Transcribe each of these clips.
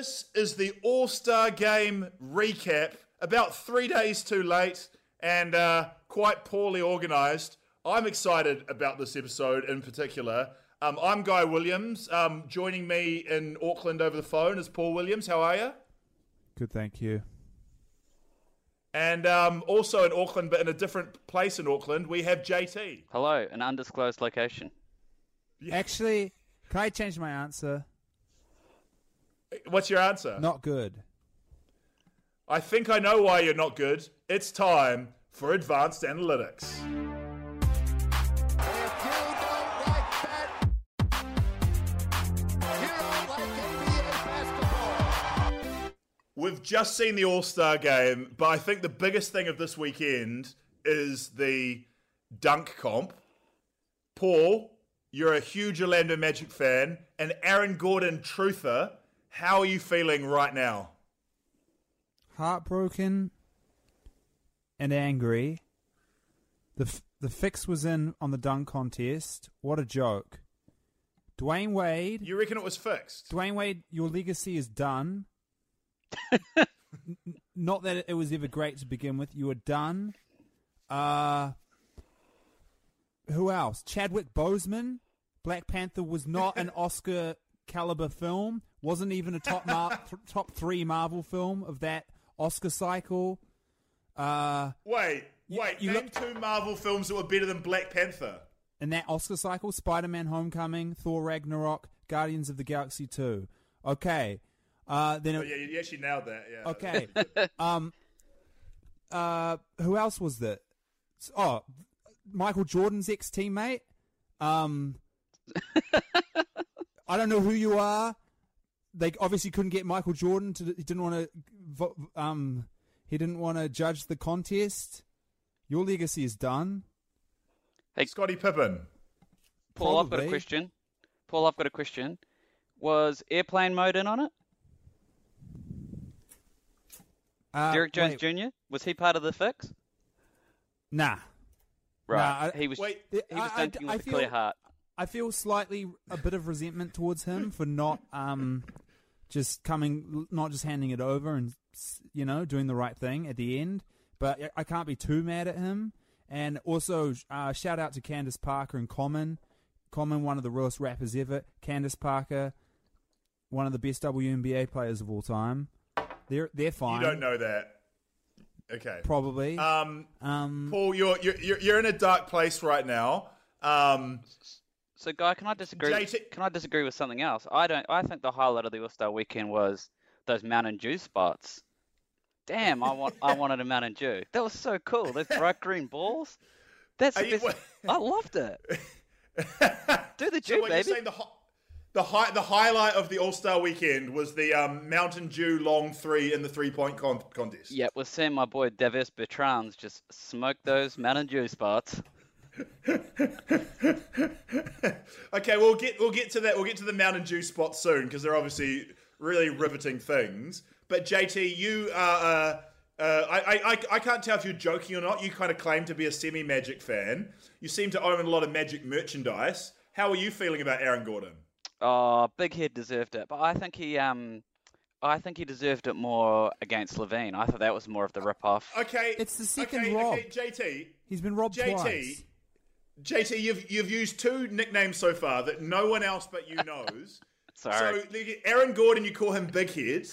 This is the All Star Game recap. About three days too late and uh, quite poorly organised. I'm excited about this episode in particular. Um, I'm Guy Williams. Um, joining me in Auckland over the phone is Paul Williams. How are you? Good, thank you. And um, also in Auckland, but in a different place in Auckland, we have JT. Hello, an undisclosed location. Actually, can I change my answer? What's your answer? Not good. I think I know why you're not good. It's time for advanced analytics. We've just seen the All Star game, but I think the biggest thing of this weekend is the dunk comp. Paul, you're a huge Orlando Magic fan, and Aaron Gordon truther. How are you feeling right now? Heartbroken and angry. The f- the fix was in on the dunk contest. What a joke. Dwyane Wade. You reckon it was fixed? Dwyane Wade, your legacy is done. N- Not that it was ever great to begin with. You were done. Uh, who else? Chadwick Boseman. Black Panther was not an Oscar caliber film. Wasn't even a top mar- th- top three Marvel film of that Oscar cycle. Uh, Wait, You- wait. you name look- two Marvel films that were better than Black Panther. in that Oscar cycle, Spider-Man: Homecoming, Thor: Ragnarok, Guardians of the Galaxy 2. Okay. Uh, then Oh, it, yeah, you actually nailed that. Yeah. Okay. um. Uh. Who else was that? Oh, Michael Jordan's ex teammate. Um. I don't know who you are. They obviously couldn't get Michael Jordan to. He didn't want to. Um. He didn't want to judge the contest. Your legacy is done. Hey, Scottie Pippen. Paul, I've got a question. Paul, I've got a question. Was airplane mode in on it? Uh, Derrick Jones wait, Jr. Was he part of the fix? Nah. Right. I- he was. Wait, he was I- I- dunking I with a clear heart. I feel slightly a bit of resentment towards him for not um just coming not just handing it over and you know doing the right thing at the end. But I- can't be too mad at him. And also uh, shout out to Candace Parker and Common. Common one of the realest rappers ever. Candace Parker one of the best WNBA players of all time. They're they're fine. You don't know that. Okay. probably. Um, um Paul, you're, you're you're you're in a dark place right now. Um, So, guy, can I disagree? JT Can I disagree with something else? I don't. I think the highlight of the All Star weekend was those Mountain Dew spots. Damn, I want. I wanted a Mountain Dew. That was so cool. Those bright green balls. That's Are the you- best. I loved it. Do the so Dew, you're baby. saying the hi- the high, the highlight of the All Star weekend was the um, Mountain Dew long three in the three point con- contest. Yeah, we're seeing my boy Davis Bertans just smoke those Mountain Dew spots. okay, we'll get we'll get to that. We'll get to the Mountain Dew spot soon because they're obviously really riveting things. But JT, you are. Uh, uh, I, I I can't tell if you're joking or not. You kind of claim to be a semi Magic fan. You seem to own a lot of Magic merchandise. How are you feeling about Aaron Gordon? Oh, Big Head deserved it, but I think he um, I think he deserved it more against LaVine. I thought that was more of the rip off. Okay, It's the second okay, rob. Okay, JT, he's been robbed JT, twice JT, you've you've used two nicknames so far that no one else but you knows. Sorry. So Aaron Gordon, you call him Big Head,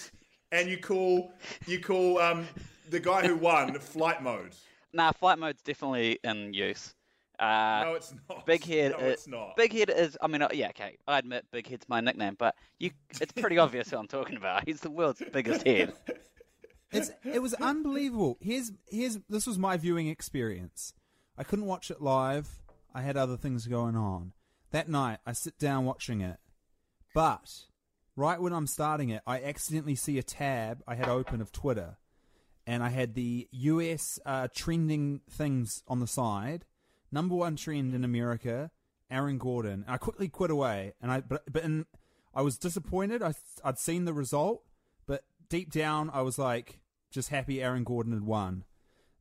and you call you call um, the guy who won Flight Mode. Nah, flight mode's definitely in use. Uh, No, it's not. Big Head. No, i- it's not. Big Head is. I mean, uh, yeah, okay. I admit Big Head's my nickname, but you, it's pretty obvious who I'm talking about. He's the world's biggest head. It's it was unbelievable. Here's here's this was my viewing experience. I couldn't watch it live. I had other things going on. That night I sit down watching it. But right when I'm starting it, I accidentally see a tab I had open of Twitter, and I had the US uh, trending things on the side. Number one trend in America, Aaron Gordon. And I quickly quit away, and I but but in, I was disappointed. I I'd seen the result, but deep down I was like just happy Aaron Gordon had won.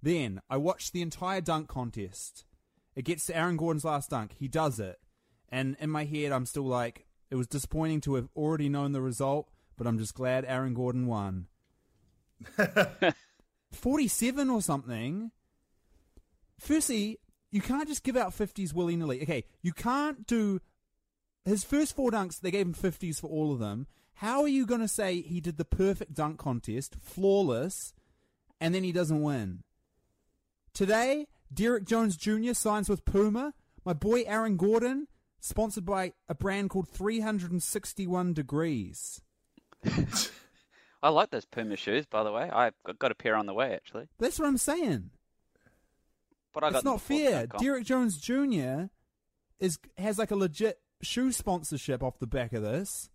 Then I watched the entire dunk contest. It gets to Aaron Gordon's last dunk. He does it. And in my head, I'm still like, it was disappointing to have already known the result, but I'm just glad Aaron Gordon won. 47 or something. Firstly, you can't just give out 50s willy nilly. Okay, you can't do. His first four dunks, they gave him 50s for all of them. How are you going to say he did the perfect dunk contest, flawless, and then he doesn't win? Today, Derrick Jones Jr. signs with Puma. My boy Aaron Gordon, sponsored by a brand called 361 Degrees. I like those Puma shoes, by the way. I've got- got a pair on the way, actually. That's what I'm saying. But I got It's not fair. dunk. Derrick Jones Jr. is has like a legit shoe sponsorship off the back of this.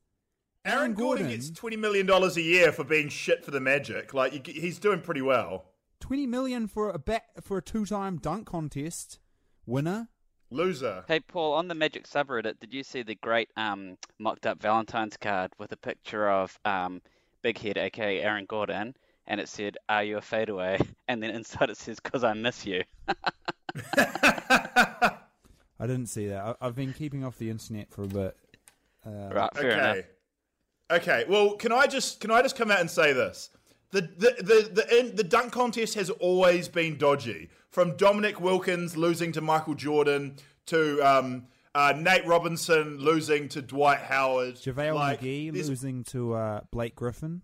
Aaron Gordon, gets twenty million dollars a year for being shit for the Magic. Like he's doing pretty well. 20 million for a bet for a two-time dunk contest winner. Loser. Hey, Paul, on the Magic subreddit, did you see the great um, mocked up Valentine's card with a picture of um, Big Head, aka Aaron Gordon, and it said, Are you a fadeaway? And then inside it says, Because I miss you. I didn't see that. I, I've been keeping off the internet for a bit. Uh, right, fair enough. okay. Okay. Well, can I just can I just come out and say this? The the the the, the dunk contest has always been dodgy. From Dominique Wilkins losing to Michael Jordan to um, uh, Nate Robinson losing to Dwight Howard. JaVale Like, McGee losing to uh, Blake Griffin.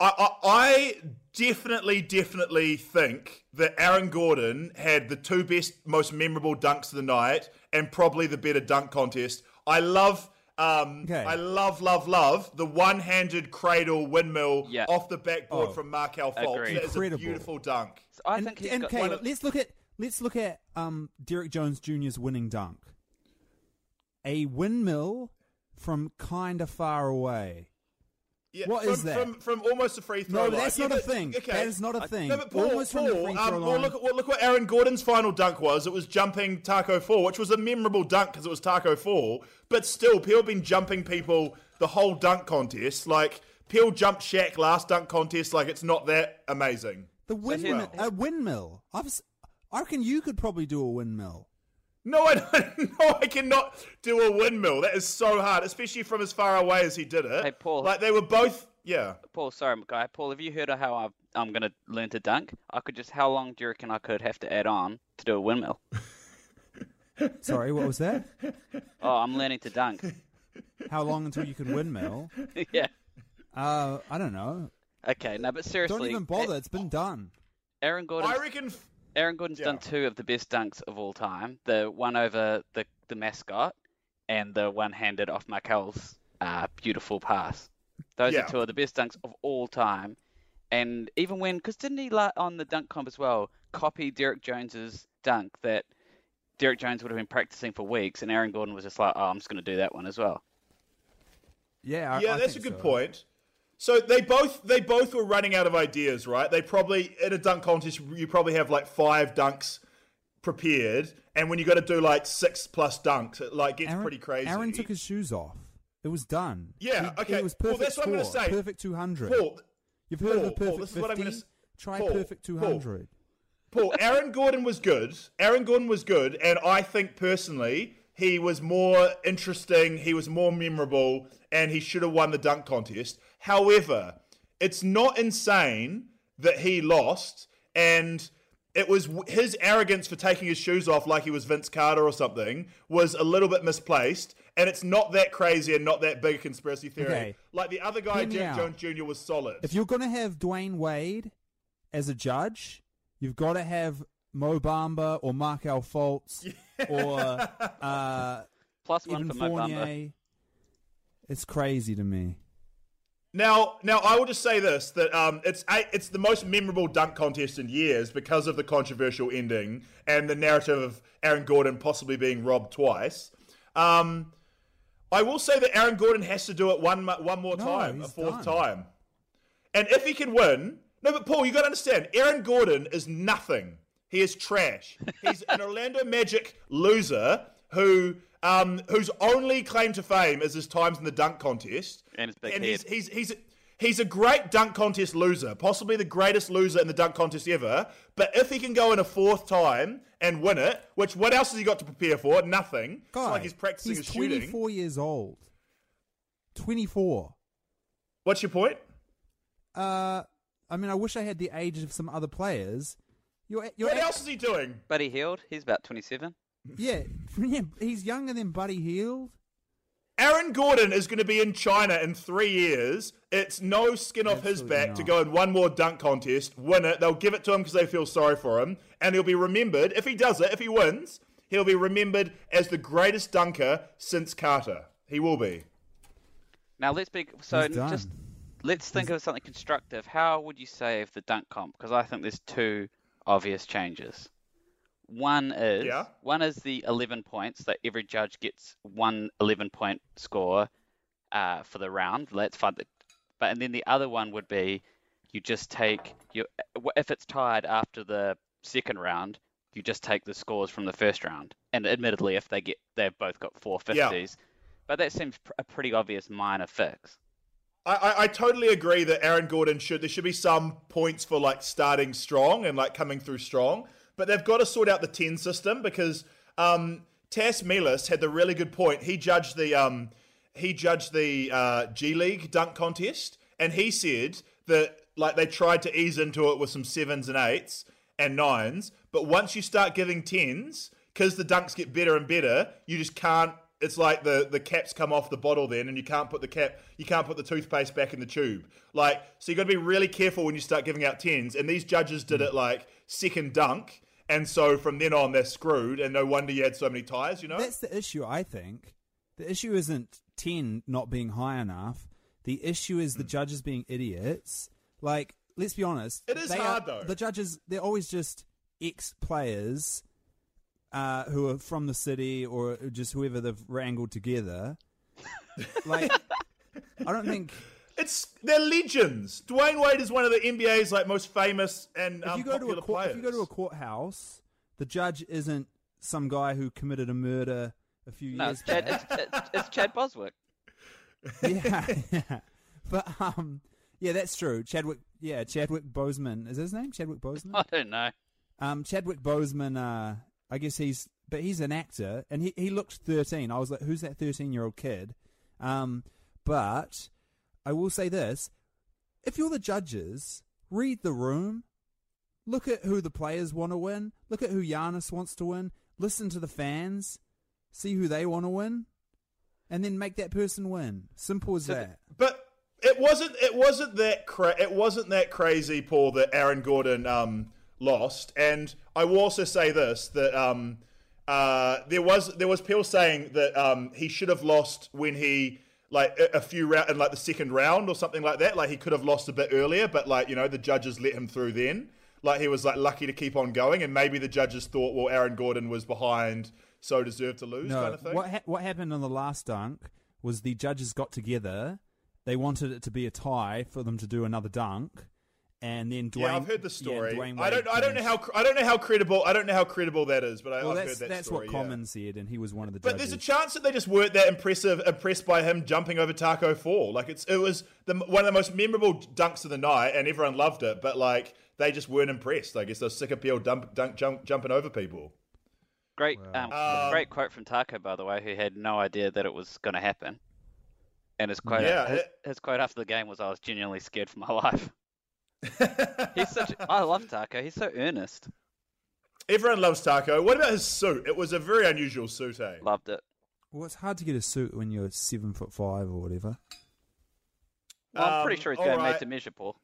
I, I, I definitely, definitely think that Aaron Gordon had the two best, most memorable dunks of the night, and probably the better dunk contest. I love, um, Okay. I love, love, love the one-handed cradle windmill Yeah. off the backboard Oh. from Markelle Fultz. Agreed. That is a beautiful dunk. So I and, think and got okay, of- let's look at let's look at um, Derrick Jones Jr.'s winning dunk. A windmill from kind of far away. Yeah, What from, is that? From, from almost a free throw No, line. that's Yeah, not a thing. Okay. That is not a thing. No, but Paul, Almost from the Paul free um, throw well, line. look, well, look what Aaron Gordon's final dunk was. It was jumping Tacko Fall, which was a memorable dunk because it was Tacko Fall. But still, Peel been jumping people the whole dunk contest. Like, Peel jumped Shaq last dunk contest. Like, it's not that amazing. the windmill, a windmill. I've, I reckon you could probably do a windmill. No, I don't. No, I cannot do a windmill. That is so hard, especially from as far away as he did it. Hey, Paul. Like, they were both. Yeah. Paul, sorry, guy. Paul, have you heard of how I've, I'm going to learn to dunk? I could just, how long do you reckon I could have to add on to do a windmill? Sorry, what was that? Oh, I'm learning to dunk. How long until you can windmill? yeah. Uh, I don't know. Okay, no, but seriously. Don't even bother. It's been done. Aaron Gordon. I reckon. f- Aaron Gordon's done two of the best dunks of all time. The one over the, the mascot and the one handed off Markelle's uh, beautiful pass. Those Yeah. are two of the best dunks of all time. And even when, because didn't he la- on the dunk comp as well copy Derrick Jones's dunk that Derrick Jones would have been practicing for weeks, and Aaron Gordon was just like, oh, I'm just going to do that one as well. Yeah, I, yeah, I that's a good so. point. So they both they both were running out of ideas, right? They probably in a dunk contest you probably have like five dunks prepared, and when you got to do like six plus dunks, it like gets Aaron, pretty crazy. Aaron took his shoes off. It was done. Yeah, He- okay. It was Well, perfect that's what I'm gonna say. Perfect 200. Paul, You've heard of Paul, a Paul, perfect this is what I'm gonna Try Paul, perfect Paul. 200. Paul, Aaron Gordon was good. Aaron Gordon was good, and I think personally he was more interesting. He was more memorable, and he should have won the dunk contest. However, it's not insane that he lost, and it was his arrogance for taking his shoes off like he was Vince Carter or something was a little bit misplaced. And it's not that crazy and not that big a conspiracy theory. Okay. Like the other guy, Jeff out. Jones Jr., was solid. If you're going to have Dwyane Wade as a judge, you've got to have Mo Bamba or Markelle Fultz or uh, Plus one Evan for Mo Bamba. Fournier. It's crazy to me. Now, now I will just say this: that um, it's it's the most memorable dunk contest in years because of the controversial ending and the narrative of Aaron Gordon possibly being robbed twice. Um, I will say that Aaron Gordon has to do it one one more No, time, a fourth done. time. And if he can win, no, but Paul, you got to understand, Aaron Gordon is nothing. He is trash. He's an Orlando Magic loser who um, whose only claim to fame is his times in the dunk contest. And his big he's, head. he's he's he's a great dunk contest loser, possibly the greatest loser in the dunk contest ever. But if he can go in a fourth time and win it, which what else has he got to prepare for? Nothing. it's like he's practicing he's his shooting. 24 years old. 24. What's your point? Uh, I mean, I wish I had the age of some other players. You're, you're What else is he doing? Buddy Hield, he's about 27. Yeah, yeah, he's younger than Buddy Hield. Aaron Gordon is going to be in China in three years. It's no skin off his Absolutely back to go in one more dunk contest, win it. They'll give it to him because they feel sorry for him, and he'll be remembered. If he does it, if he wins, he'll be remembered as the greatest dunker since Carter. He will be. Now let's be so just let's think of something constructive. How would you save the dunk comp? Because I think there's two obvious changes. One is Yeah. one is the 11 points that every judge gets one 11 point score uh, for the round. Let's find it. But and then the other one would be you just take your if it's tied after the second round, you just take the scores from the first round. And admittedly, if they get they've both got four fifties, Yeah. but that seems pr- a pretty obvious minor fix. I, I, I totally agree that Aaron Gordon should. There should be some points for like starting strong and like coming through strong, but they've got to sort out the ten system because um, Tas Melas had the really good point. He judged the um, he judged the uh, G League dunk contest, and he said that like they tried to ease into it with some sevens and eights and nines, but once you start giving tens, because the dunks get better and better, you just can't it's like the the caps come off the bottle then and you can't put the cap you can't put the toothpaste back in the tube like so you got to be really careful when you start giving out tens and these judges did it like second dunk and so from then on they're screwed and no wonder you had so many ties you know That's the issue, I think. The issue isn't 10 not being high enough. The issue is the judges being idiots. Like, let's be honest. It is hard, are- though. The judges, they're always just ex players uh, who are from the city or just whoever they've wrangled together. like, I don't think. It's they're legends Dwyane Wade is one of the NBA's like most famous and If um, you, go to a court, players if you go to a courthouse, the judge isn't some guy who committed a murder a few No, years it's Chad, it's, it's, it's Chad Boswick. yeah, yeah. But um, yeah, that's true. Chadwick, yeah, Chadwick Boseman is his name. Chadwick Boseman. I don't know. Um, Chadwick Boseman. Uh, I guess he's, but he's an actor, and he he looked thirteen. I was like, who's that thirteen year old kid? Um, but I will say this: if you're the judges, read the room. Look at who the players want to win. Look at who Giannis wants to win. Listen to the fans. See who they want to win, and then make that person win. Simple as that. But it wasn't. It wasn't that. Cra- it wasn't that crazy, Paul, that Aaron Gordon um, lost. And I will also say this: that um, uh, there was there was people saying that um, he should have lost when he like a, few round in like the second round or something like that. Like he could have lost a bit earlier, but like you know the judges let him through then. Like he was like lucky to keep on going, and maybe the judges thought, well, Aaron Gordon was behind, so deserved to lose, No, kind of thing. what ha- what happened on the last dunk was the judges got together. They wanted it to be a tie for them to do another dunk, and then Dwyane. yeah, I've heard the story. Dwyane I don't. I don't know how. I don't know how credible. I don't know how credible that is, but I, Well, I've heard that that's story. what yeah. Common said, and he was one of the But judges. there's a chance that they just weren't that impressive, impressed by him jumping over Tacko Fall. Like it's, it was the, one of the most memorable dunks of the night, and everyone loved it. But like they just weren't impressed. I guess they're sick of people dump, dunk, jump, jumping over people. Great, um, Um, great quote from Tacko, by the way, who had no idea that it was going to happen. And his quote, Yeah, his, it- his quote after the game was, "I was genuinely scared for my life." He's such. I love Tacko. He's so earnest. Everyone loves Tacko. What about his suit? It was a very unusual suit, eh? Loved it. well, it's hard to get a suit when you're seven foot five or whatever. Well, I'm pretty Um, sure he's all going made right. to measure, Paul.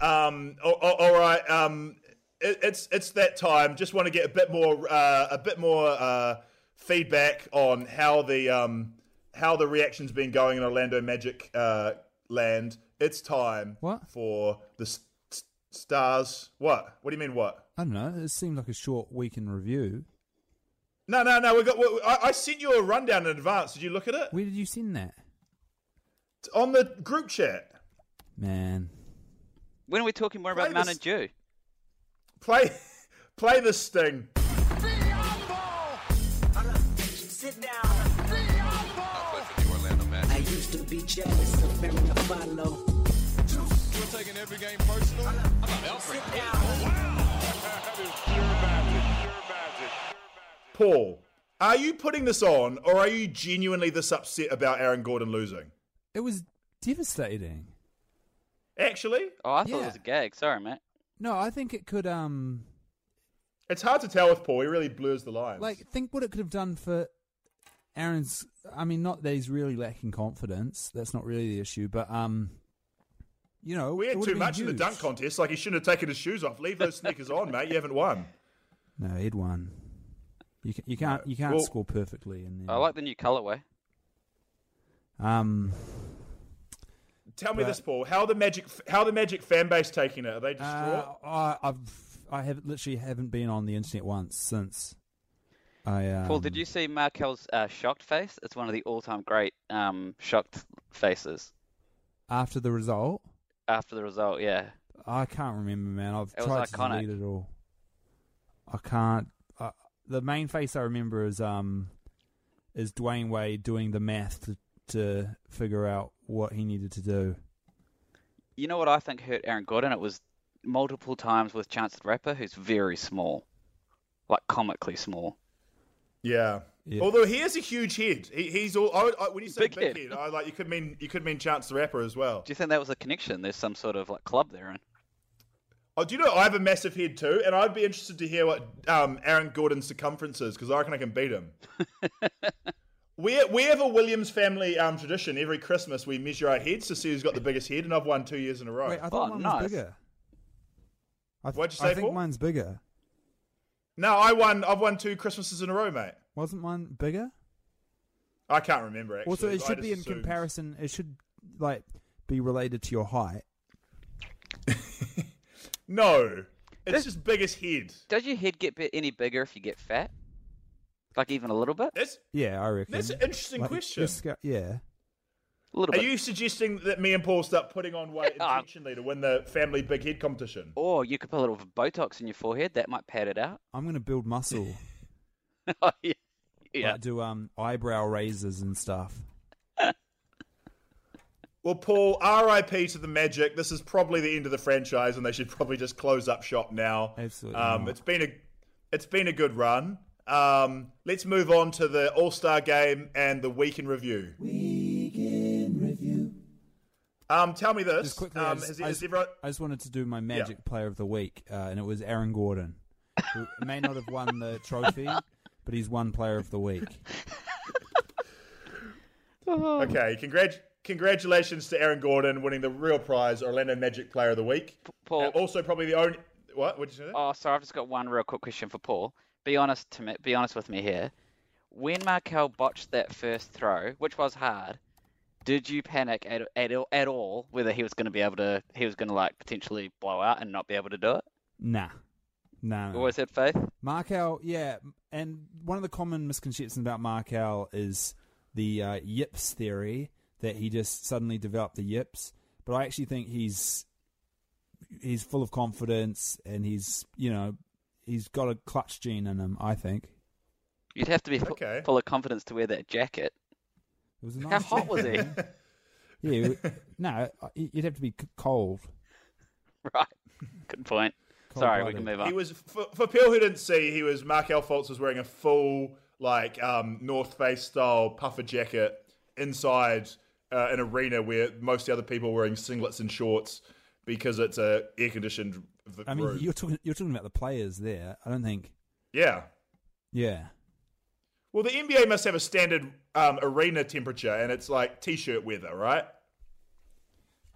Um, a- a- all right. Um, it, it's it's that time. Just want to get a bit more uh, a bit more uh, feedback on how the um, how the reaction's been going in Orlando Magic uh, land. It's time What? for the s- s- stars. What? What do you mean? What? I don't know. It seemed like a short week in review. No, no, no. We got. we- I, I sent you a rundown in advance. Did you look at it Where did you send that? on the group chat? Man. When are we talking more Play about Mount this- and Dew? Play, play the sting. Sit down. Jealous of every follow. You're taking every game personal. Sit down. Paul, are you putting this on, or are you genuinely this upset about Aaron Gordon losing? It was devastating. Actually, Oh, I thought Yeah. it was a gag. Sorry, mate. No, I think it could um it's hard to tell with Paul. He really blurs the lines. like think what it could have done for Aaron's I mean not that he's really lacking confidence. That's not really the issue, but um you know, we had too have been much in the dunk contest. Like he shouldn't have taken his shoes off. Leave those sneakers on, mate. You haven't won. No, he'd won. You can, you can't you can't Well- score perfectly in there. I like the new colorway. um Tell me But- this, Paul. How the magic? How the magic fan base taking it? Are they distraught? uh, I I've I have literally haven't been on the internet once since I um, Paul, did you see Markelle's uh, shocked face? It's one of the all-time great um, shocked faces after the result? after the result. Yeah, I can't remember, man. I've It tried to delete it all. I can't. Uh, the main face I remember is um is Dwyane Wade doing the math to to figure out what he needed to do. you know what I think hurt Aaron Gordon? It was multiple times with Chance the Rapper, who's very small, like comically small. Yeah. Yeah. Although he has a huge head. He, he's all. I, I, when you say Big big, head. head, I like you could mean you could mean Chance the Rapper as well. Do you think that was a connection? There's some sort of like club there, in. Oh, do you know I have a massive head too, and I'd be interested to hear what um, Aaron Gordon's circumference is because I reckon I can beat him. we we have a Williams family um, tradition. Every Christmas we measure our heads to see who's got the biggest head, and I've won two years in a row. Wait, I thought Oh, mine nice. was bigger. I th- What'd you say? I think Paul? mine's bigger. No, I won. I've won two Christmases in a row, mate. Wasn't mine bigger? I can't remember actually. Also, it should just be in assumed. comparison. It should like be related to your height. No, it's This- just biggest head. Does your head get bit any bigger if you get fat? Like even a little bit? That's Yeah, I reckon. that's an interesting Like, question. your sca- yeah. A little Are bit. you suggesting that me and Paul start putting on weight Oh. intentionally to win the family big head competition? Or you could put a little Botox in your forehead. That might pad it out. I'm gonna build muscle. oh, yeah. Yeah. Like do um eyebrow raises and stuff. Well, Paul, RIP to the Magic. This is probably the end of the franchise, and they should probably just close up shop now. Absolutely Um, it's been a it's been a good run. Um, let's move on to the All Star game and the week in review. Week in review. Um, tell me this. Just quickly, I, um, just, has, I, has just, everyone- I just wanted to do my magic player of the week, uh, and it was Aaron Gordon, who may not have won the trophy, but he's won player of the week. Okay, congrat- congratulations to Aaron Gordon winning the real prize, Orlando Magic Player of the Week. Paul. Uh, also, probably the only. What? What did you say? Oh, sorry. I've just got one real quick question for Paul. Be honest to me. Be honest with me here. When Markelle botched that first throw, which was hard, did you panic at at, all- at all whether he was going to be able to? He was going to like potentially blow out and not be able to do it. Nah, nah. You always had faith. Markelle, yeah, and one of the common misconceptions about Markelle is the uh, yips theory that he just suddenly developed the yips. But I actually think he's he's full of confidence and he's you know he's got a clutch gene in him. I think You'd have to be fu- Okay. full of confidence to wear that jacket. It was a How hot was he? jacket. Yeah, no, you'd have to be cold. right. Good point. Sorry, we can move on. He was for, for people who didn't see. He was Markelle Fultz was wearing a full like um, North Face style puffer jacket inside uh, an arena where most of the other people were wearing singlets and shorts because it's a air conditioned v- I mean, room. you're talking you're talking about the players there. I don't think. yeah. Yeah, Well, the NBA must have a standard um, arena temperature, and it's like t-shirt weather, right?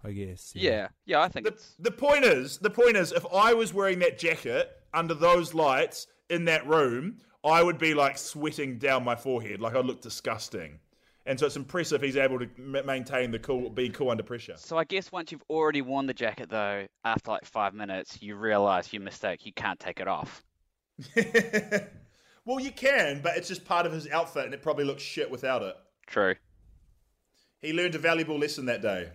I guess. yeah, yeah. I think The, it's the point is, the point is, if I was wearing that jacket under those lights in that room, I would be like sweating down my forehead, like I'd look disgusting. And so it's impressive he's able to maintain the cool, be cool under pressure. So I guess once you've already worn the jacket, though, after like five minutes, you realise your mistake. You can't take it off. well, Well, you can, but it's just part of his outfit, and it probably looks shit without it. True. He learned a valuable lesson that day.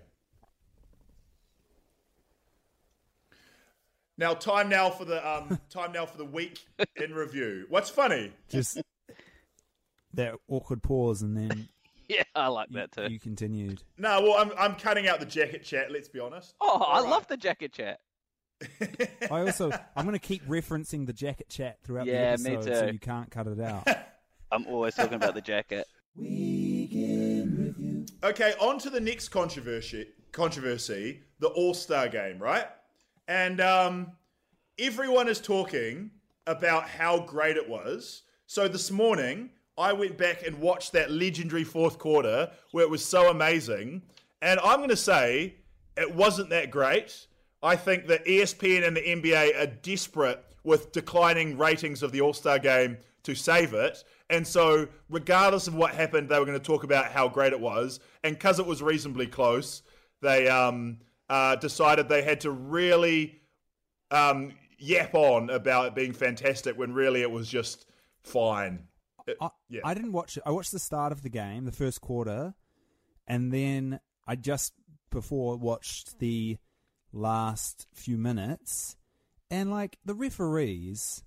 Now, time now for the um, time now for the week in review. What's funny? Just that awkward pause, and then Yeah, I like you, that too. you continued. No, well, I'm I'm cutting out the jacket chat. Let's be honest. oh, I Alright. love the jacket chat. I also I'm going to keep referencing the jacket chat throughout Yeah, the me episode, so you can't cut it out. I'm always talking about the jacket. Okay, on to the next controversy. Controversy: the All Star Game, right? And um, everyone is talking about how great it was. So this morning, I went back and watched that legendary fourth quarter where it was so amazing. And I'm going to say it wasn't that great. I think that ESPN and the NBA are desperate with declining ratings of the All Star game to save it. And so, regardless of what happened, they were going to talk about how great it was. And because it was reasonably close, they um, uh, decided they had to really um, yap on about it being fantastic when really it was just fine. It- I, yeah. I didn't watch it. I watched the start of the game, the first quarter, and then I just before watched the last few minutes, and like the referees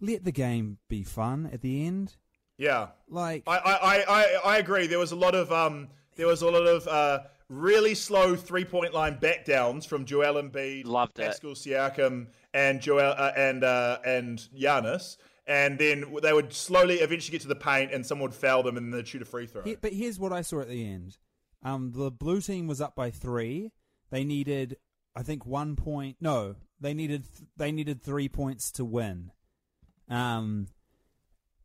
let the game be fun at the end. yeah. Like I, I, I, I- I agree. There was a lot of um, there was a lot of uh, really slow three point line back downs from Joel Embiid, Loved it. Pascal Siakam, and Joel uh, and uh, and Giannis. And then they would slowly, eventually get to the paint, and someone would foul them, and then they'd shoot a free throw. Here- but here's what I saw at the end. Um, the blue team was up by three. They needed, I think, one point. No, they needed th- they needed three points to win. Um,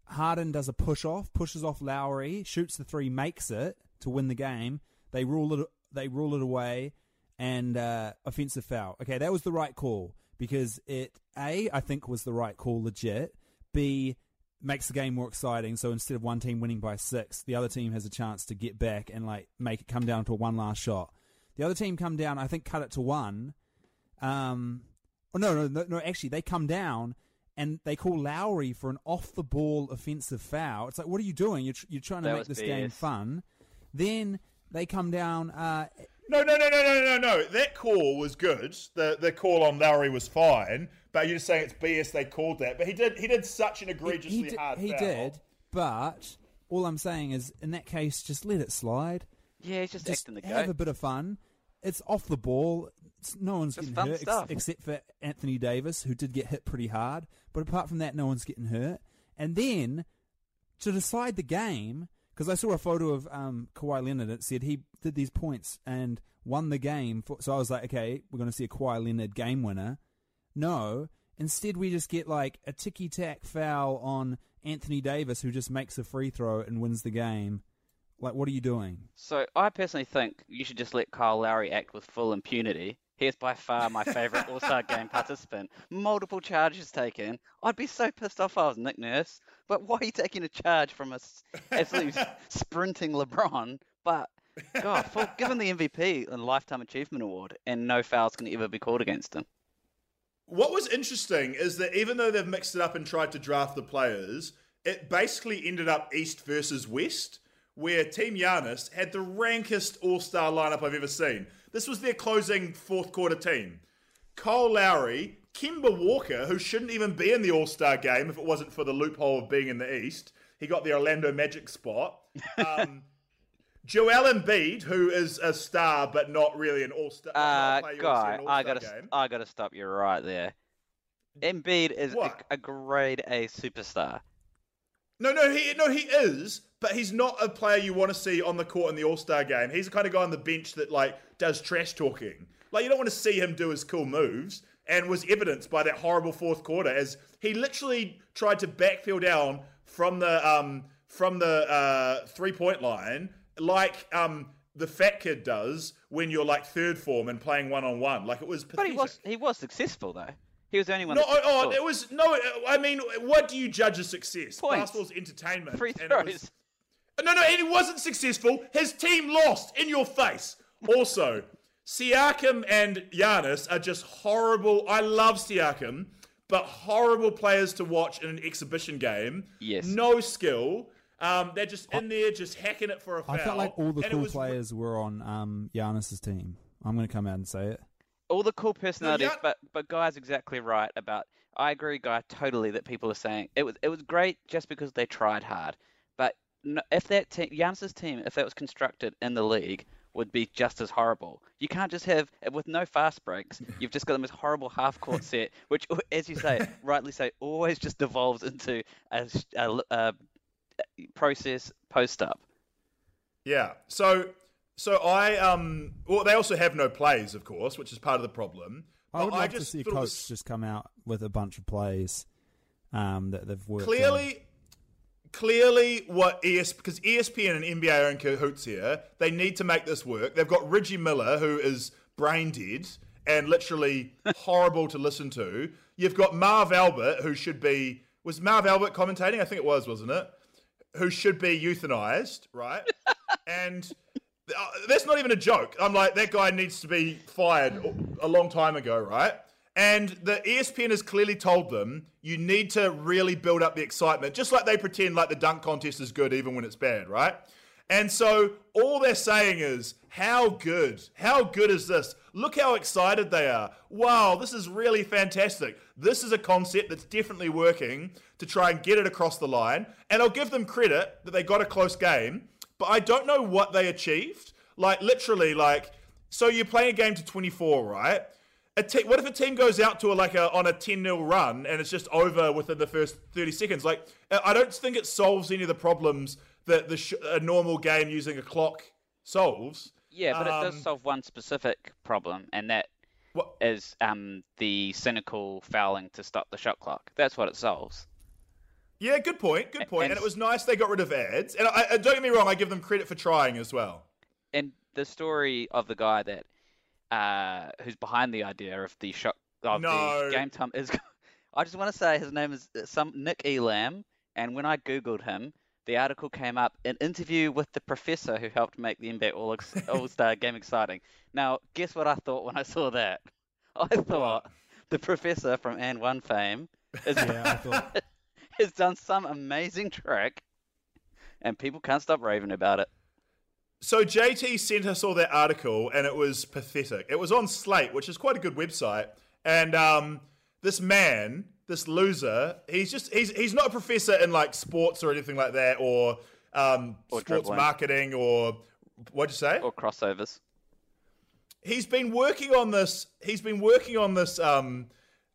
Harden does a push off, pushes off Lowry, shoots the three, makes it to win the game. They rule it. They rule it away, and uh, offensive foul. Okay, that was the right call because it a I think was the right call, legit. B makes the game more exciting. So instead of one team winning by six, the other team has a chance to get back and like make it come down to one last shot. The other team come down, I think, cut it to one. Um, oh no, no, no, no. Actually, they come down and they call Lowry for an off the ball offensive foul. It's like, what are you doing? You're tr- you're trying to That make was this game fun. Then they come down. Uh, No, no, no, no, no, no, no. That call was good. The the call on Lowry was fine. But you're just saying it's BS. They called that, but he did he did such an egregiously he, did, hard. he foul. did, but all I'm saying is, in that case, just let it slide. Yeah, he's just, just acting the have a bit of fun. It's off the ball. It's, no one's Just getting hurt ex- except for Anthony Davis, who did get hit pretty hard. But apart from that, no one's getting hurt. And then to decide the game, because I saw a photo of um, Kawhi Leonard. It said he did these points and won the game. For, so I was like, okay, we're going to see a Kawhi Leonard game winner. No, instead we just get like a ticky tack foul on Anthony Davis, who just makes a free throw and wins the game. Like, what are you doing? So I personally think you should just let Kyle Lowry act with full impunity. He is by far my favourite All Star game participant. Multiple charges taken. I'd be so pissed off if I was Nick Nurse. But why are you taking a charge from a s- absolutely sprinting LeBron? But God, full, give him the MVP and Lifetime Achievement Award, and no fouls can ever be called against him. What was interesting is that even though they've mixed it up and tried to draft the players, it basically ended up East versus West, where Team Giannis had the rankest All Star lineup I've ever seen. This was their closing fourth quarter team. Kyle Lowry, Kemba Walker, who shouldn't even be in the All Star game if it wasn't for the loophole of being in the East. He got the Orlando Magic spot. Um, Joel Embiid, who is a star but not really an All Star. Uh, guy, I gotta, game. I gotta stop you right there. Embiid is a, a grade A superstar. No, no, he no, he is, but he's not a player you want to see on the court in the All Star game. He's the kind of guy on the bench that like does trash talking. Like you don't want to see him do his cool moves, and was evidenced by that horrible fourth quarter as he literally tried to backfill down from the um from the uh, three point line like um the fat kid does when you're like third form and playing one on one. Like it was. But he was, he was successful though. He was the only one. No, that oh, scored. it was no. I mean, what do you judge as success? Points. Basketball's entertainment. free and it throws. was- no, no, and he wasn't successful. His team lost in your face. Also, Siakam and Giannis are just horrible. I love Siakam, but horrible players to watch in an exhibition game. Yes. No skill. Um, they're just in there, just hacking it for a foul. I felt like all the and cool was- players were on um, Giannis's team. I'm going to come out and say it. All the cool personalities, yeah. but but Guy's exactly right about. I agree, Guy, totally that people are saying it was it was great just because they tried hard. But no, if that team, Giannis's team, if that was constructed in the league, would be just as horrible. You can't just have with no fast breaks. You've just got the most horrible half court set, which, as you say, rightly say, always just devolves into a, a, a process post up. Yeah. So so I um well they also have no plays, of course, which is part of the problem. I would But like to see coach was just come out with a bunch of plays um, that they've worked on. clearly clearly what ES because ESPN and NBA are in cahoots here. They need to make this work. They've got Reggie Miller who is brain dead and literally horrible to listen to. You've got Marv Albert who should be was Marv Albert commentating? I think it was, wasn't it? Who should be euthanized, right? and uh, that's not even a joke. I'm like that guy needs to be fired a long time ago, right? And the ESPN has clearly told them you need to really build up the excitement, just like they pretend like the dunk contest is good even when it's bad, right? And so all they're saying is, how good? How good is this? Look how excited they are. Wow, this is really fantastic. This is a concept that's definitely working to try and get it across the line. And I'll give them credit that they got a close game, but I don't know what they achieved. Like, literally, like, so you're playing a game to 24, right? A te- what if a team goes out to a, like a on a 10 0 run and it's just over within the first 30 seconds? Like, I don't think it solves any of the problems that the sh- a normal game using a clock solves. Yeah, but it Um, does solve one specific problem, and that What? is um, the cynical fouling to stop the shot clock. That's what it solves. Yeah, good point. Good point. And- And it was nice they got rid of ads. And I, I, don't get me wrong, I give them credit for trying as well. And the story of the guy that uh, who's behind the idea of the shot of No. the game time is. I just want to say his name is uh, some Nick Elam, and when I googled him, the article came up an interview with the professor who helped make the NBA All All Star game exciting. Now, guess what I thought when I saw that? I thought the professor from And One fame is, Yeah, I thought has done some amazing trick, and people can't stop raving about it. So JT sent us all that article, and it was pathetic. It was on Slate, which is quite a good website. And um, this man, this loser, he's just he's he's not a professor in like sports or anything like that, or um, Or sports dribbling. marketing, or what'd you say? Or crossovers. he's been working on this. He's been working on this um,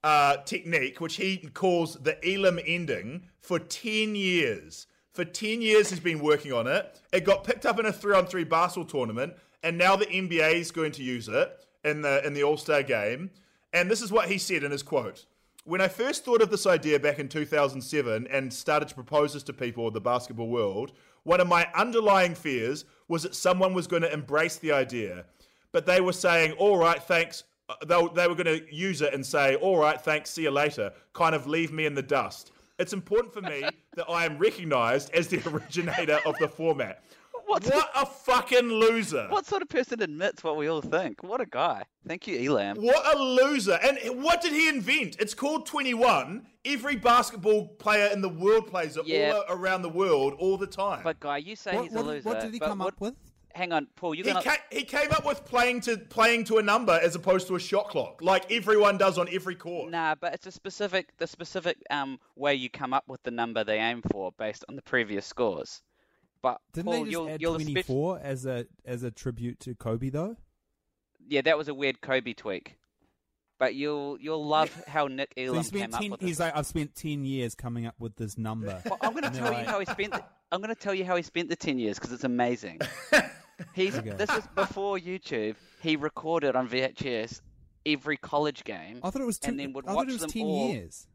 uh, technique, which he calls the Elam ending, for ten years. For ten years, he's been working on it. It got picked up in a three-on-three basketball tournament, and now the NBA is going to use it in the in the All Star game. And this is what he said in his quote. When I first thought of this idea back in 2007 and started to propose this to people in the basketball world, one of my underlying fears was that someone was going to embrace the idea. But they were saying, all right, thanks. Uh, They, they were going to use it and say, all right, thanks, see you later, kind of leave me in the dust. It's important for me that I am recognized as the originator of the format. What's What a fucking loser. What sort of person admits what we all think? What a guy. Thank you, Elam. What a loser. And what did he invent? It's called 21. Every basketball player in the world plays it Yeah. all around the world all the time. But guy, you say what, he's a loser. what did he come what- up with? Hang on, Paul. You're he, gonna. ca- he came up with playing to playing to a number as opposed to a shot clock, like everyone does on every court. Nah, but it's a specific, the specific um way you come up with the number they aim for based on the previous scores. But Didn't Paul, they just you'll, add you'll especially- 24 as a as a tribute to Kobe though? yeah, that was a weird Kobe tweak. But you'll you'll love how Nick So Elam he spent came up with he's this. like, I've spent 10 years coming up with this number. Well, I'm going to tell you like- how he spent. The, I'm going to tell you how he spent the ten years because it's amazing. He's Okay. this is before YouTube. He recorded on VHS every college game. I thought it was two, and then would I thought watch it was them 10 all. years.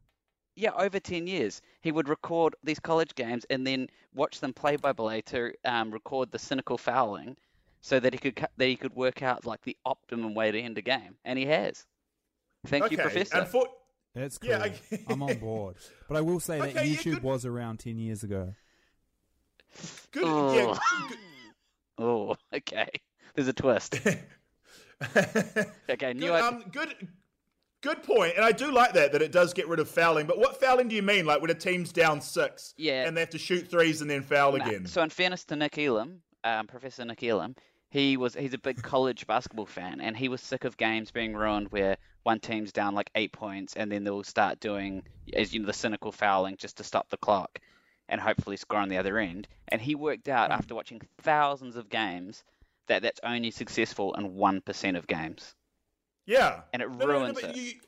Yeah, over ten years, he would record these college games and then watch them play by play to um, record the cynical fouling, so that he could cu- that he could work out like the optimum way to end a game, and he has. Thank you, okay, Professor. and for, That's cool. Yeah, I- I'm on board. But I will say that Okay, yeah, YouTube good. was around 10 years ago. good, Oh. yeah, good- oh, okay. There's a twist. Okay, new Good, um, good, Good point, and I do like that that it does get rid of fouling. But what fouling do you mean? Like when a team's down six, Yeah. and they have to shoot threes and then foul Nah, again? So in fairness to Nick Elam, um, Professor Nick Elam, he was he's a big college basketball fan, and he was sick of games being ruined where one team's down like eight points, and then they'll start doing as you know the cynical fouling just to stop the clock, and hopefully score on the other end. And he worked out hmm. after watching thousands of games that that's only successful in one percent of games. yeah, and it No, no, no, ruins but it. you-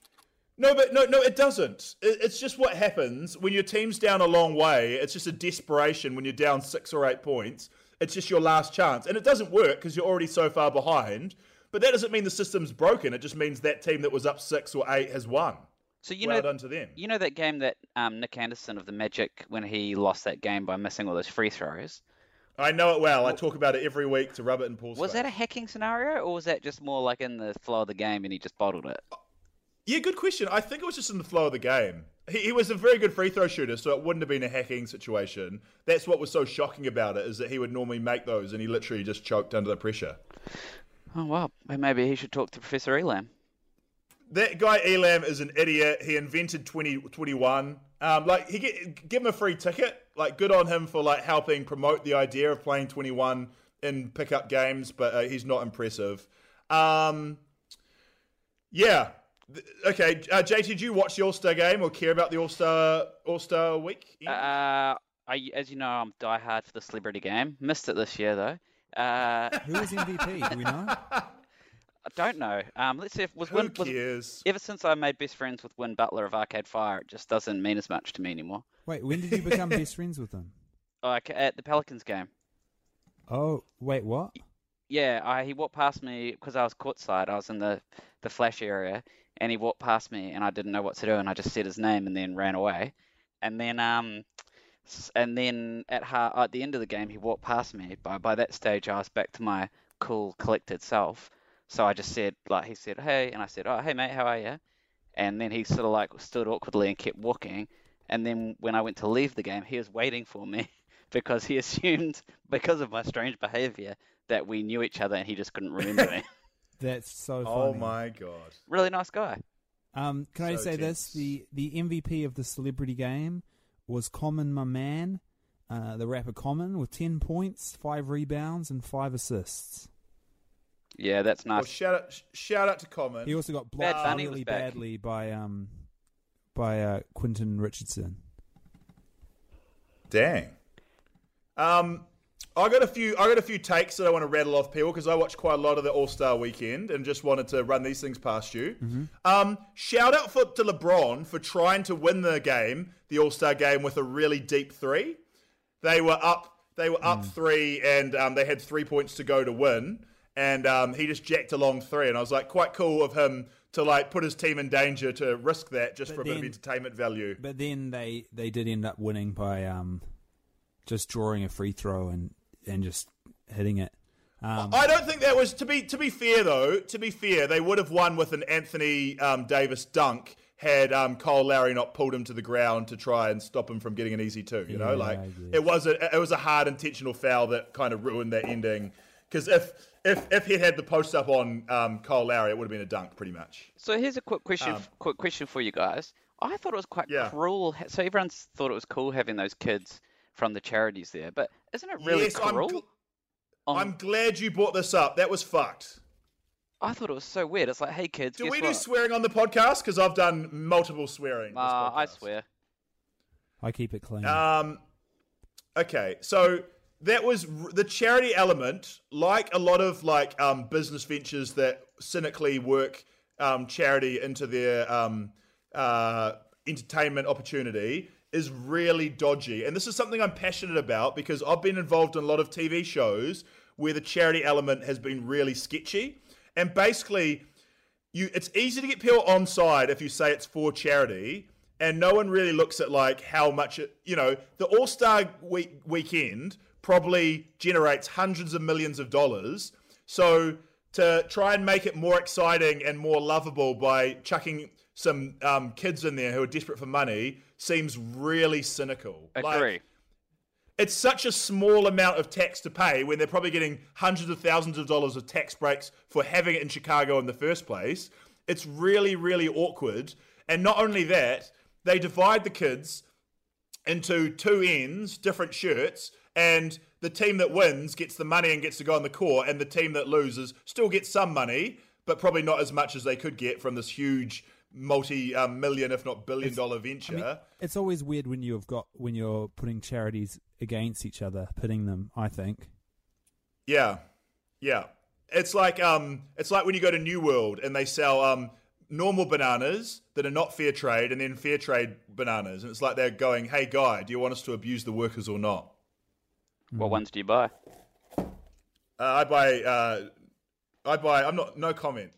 no, but no, no, it doesn't. It, it's just what happens when your team's down a long way. It's just a desperation when you're down six or eight points. It's just your last chance, and it doesn't work because you're already so far behind. But that doesn't mean the system's broken. It just means that team that was up six or eight has won. So you well know, done to them. you know that game that um, Nick Anderson of the Magic when he lost that game by missing all those free throws. I know it well. I talk about it every week to rub it in Paul's Was face. that a hacking scenario, or was that just more like in the flow of the game and he just bottled it? Yeah, good question. I think it was just in the flow of the game. He, he was a very good free throw shooter, so it wouldn't have been a hacking situation. That's what was so shocking about it is that he would normally make those, and he literally just choked under the pressure. Oh well, maybe he should talk to Professor Elam. That guy Elam is an idiot. He invented 20, Um, like he get, give him a free ticket. Like good on him for like helping promote the idea of playing twenty one in pickup games, but uh, he's not impressive. Um, yeah. Okay, uh, JT, did you watch the All Star game or care about the All Star All Star week? Uh, I, as you know, I'm diehard for the celebrity game. Missed it this year though. Uh, Who was MVP? Do we know? I don't know. Um, let's see if was Who Win. Was, ever since I made best friends with Win Butler of Arcade Fire, it just doesn't mean as much to me anymore. Wait, when did you become best friends with him? Like at the Pelicans game. Oh, wait, what? Yeah, I, he walked past me because I was courtside. I was in the the flash area, and he walked past me, and I didn't know what to do, and I just said his name and then ran away. And then um, and then at ha- at the end of the game, he walked past me. By by that stage, I was back to my cool, collected self. So I just said like he said hey, and I said oh hey mate, how are you? And then he sort of like stood awkwardly and kept walking. And then when I went to leave the game, he was waiting for me because he assumed because of my strange behavior that we knew each other and he just couldn't remember me. That's so funny. Oh my god! Really nice guy. Um, can I So say this? The the MVP of the celebrity game was Common, my man, uh, the rapper Common, with ten points, five rebounds, and five assists. Yeah, that's Well, nice. shout out, shout out to Common. He also got Bad blocked Bunny was really back. badly by um by uh, Quentin Richardson. Dang. Um, I got a few. I got a few takes that I want to rattle off people because I watched quite a lot of the All Star Weekend and just wanted to run these things past you. Um, shout out for, to LeBron for trying to win the game, the All Star game, with a really deep three. They were up. They were up three, and um, they had three points to go to win. And um, he just jacked a long three, and I was like, quite cool of him to like put his team in danger to risk that just But for a bit of entertainment value. But then they they did end up winning by um just drawing a free throw and and just hitting it. Um, I don't think that was to be to be fair though. To be fair, they would have won with an Anthony um, Davis dunk had um, Kyle Lowry not pulled him to the ground to try and stop him from getting an easy two. You know, Yeah, like it was a it was a hard intentional foul that kind of ruined that ending. Because if if if he had the post up on um, Kyle Lowry, it would have been a dunk pretty much. So here's a quick question. Um, quick question for you guys. I thought it was quite Yeah. cruel. So everyone thought it was cool having those kids from the charities there, but isn't it really yes, I'm, cruel? gl- on- I'm glad you brought this up. That was fucked. I thought it was so weird. It's like, hey kids, Do guess we what? do swearing on the podcast? Because I've done multiple swearing. this Uh, I swear. I keep it clean. Um, okay, so that was the charity element. Like a lot of like um, business ventures that cynically work um, charity into their um, uh, entertainment opportunity is really dodgy. And this is something I'm passionate about because I've been involved in a lot of TV shows where the charity element has been really sketchy. And basically, you it's easy to get people on side if you say it's for charity and no one really looks at like how much it you know the all-star week weekend probably generates hundreds of millions of dollars so to try and make it more exciting and more lovable by chucking some um, kids in there who are desperate for money seems really cynical Like, Agree. it's such a small amount of tax to pay when they're probably getting hundreds of thousands of dollars of tax breaks for having it in Chicago in the first place. It's really, really awkward. And not only that, they divide the kids into two ends, different shirts, and the team that wins gets the money and gets to go on the court, and the team that loses still gets some money, but probably not as much as they could get from this huge multi-million, if not billion-dollar venture. I mean, it's always weird when you've got when you're putting charities against each other, pitting them. I think. Yeah, yeah. It's like um, it's like when you go to New World and they sell um normal bananas that are not fair trade, and then fair trade bananas, and it's like they're going, "Hey, guy, do you want us to abuse the workers or not?" What ones do you buy? Uh, I buy. Uh, I buy. I'm not. No comment.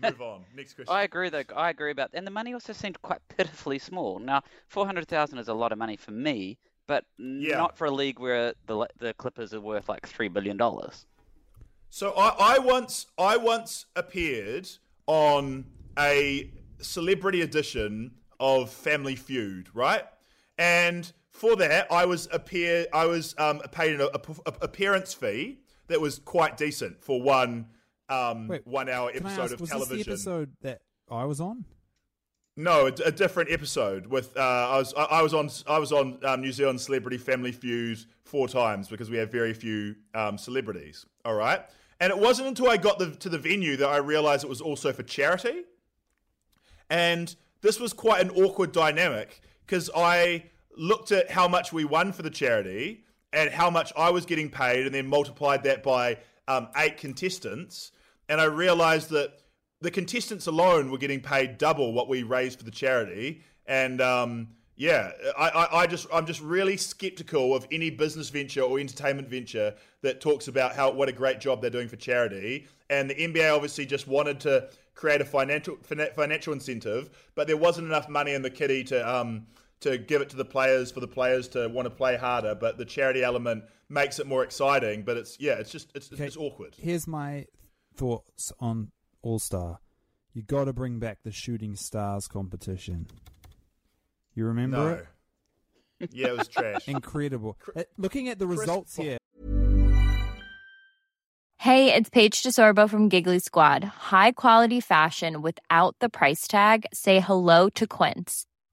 Move on. Next question. I agree, though. I agree about, and the money also seemed quite pitifully small. Now, four hundred thousand is a lot of money for me, but Yeah. not for a league where the the Clippers are worth like three billion dollars. So I, I once I once appeared on a celebrity edition of Family Feud, right? And for that, I was appear I was um, paid an a- a- appearance fee that was quite decent for one um, Wait, one hour episode ask, of was television. this the episode that I was on? No, a, a different episode with uh, I was I, I was on I was on um, New Zealand Celebrity Family Feud four times because we have very few um, celebrities. All right, and it wasn't until I got the, to the venue that I realized it was also for charity, and this was quite an awkward dynamic because I looked at how much we won for the charity and how much I was getting paid, and then multiplied that by um, eight contestants, and I realized that the contestants alone were getting paid double what we raised for the charity, and um, yeah, I, I, I just I'm just really skeptical of any business venture or entertainment venture that talks about how what a great job they're doing for charity. And the NBA obviously just wanted to create a financial financial incentive, but there wasn't enough money in the kitty to um to give it to the players for the players to want to play harder. But the charity element makes it more exciting. But it's yeah, it's just it's, Okay, it's awkward. Here's my thoughts on All Star. You got to bring back the Shooting Stars competition. You remember No. it? Yeah, it was trash. Incredible. Uh, Looking at the Chris results Paul- here, Hey, it's Paige DeSorbo from Giggly Squad. High quality fashion without the price tag. Say hello to Quince.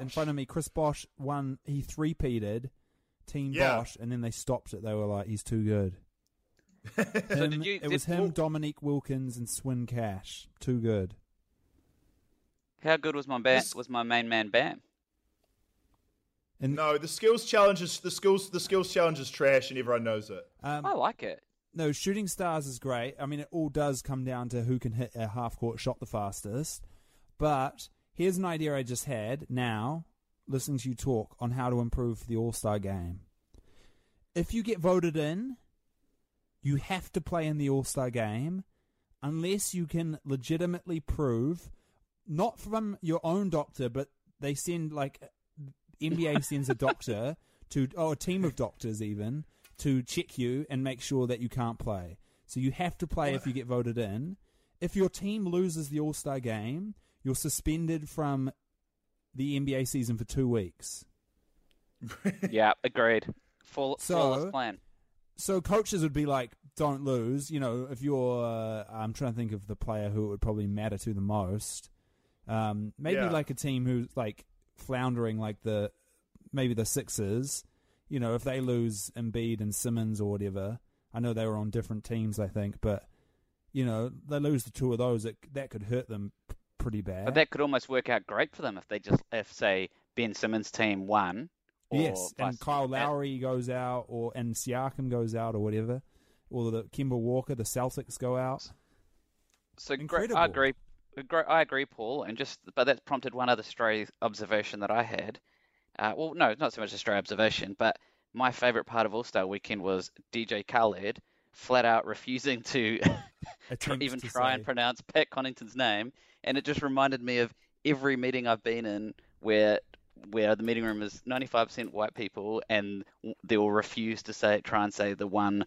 In front of me, Chris Bosh won. He three-peated Team Yeah. Bosh, and then they stopped it. They were like, "He's too good." Him- did you- it was him, well- Dominique Wilkins, and Swin Cash. Too good. How good was my band? This- Was my main man Bam? And No, the skills challenge is the skills the skills challenge is trash, and everyone knows it. um, I like it. No, shooting stars is great. I mean, it all does come down to who can hit a half court shot the fastest. But here's an idea I just had now, listening to you talk on how to improve the All Star game. If you get voted in, you have to play in the All Star game unless you can legitimately prove, not from your own doctor, but they send like NBA sends a doctor to, oh, a team of doctors even, to check you and make sure that you can't play. So you have to play if you get voted in. If your team loses the All Star game, you're suspended from the NBA season for two weeks. Yeah, agreed. Full So- flawless plan. So coaches would be like, "Don't lose." You know, if you're, uh, I'm trying to think of the player who it would probably matter to the most. Um, maybe Yeah. like a team who's like floundering, like the maybe the Sixers. You know, if they lose Embiid and Simmons or whatever, I know they were on different teams, I think, but you know, they lose the two of those, it, that could hurt them p- pretty bad. But that could almost work out great for them if they just, if say Ben Simmons' team won. Or yes, and Kyle and- Lowry goes out, or and Siakam goes out, or whatever, or the Kemba Walker, the Celtics go out. So great, Incredible. I agree. Agree- I agree, Paul, and just but that prompted one other stray observation that I had. Uh, well, no, not so much a stray observation, but my favourite part of All Star Weekend was DJ Khaled flat out refusing to even to try say- and pronounce Pat Connaughton's name, and it just reminded me of every meeting I've been in where where the meeting room is 95% white people and they will refuse to say try and say the one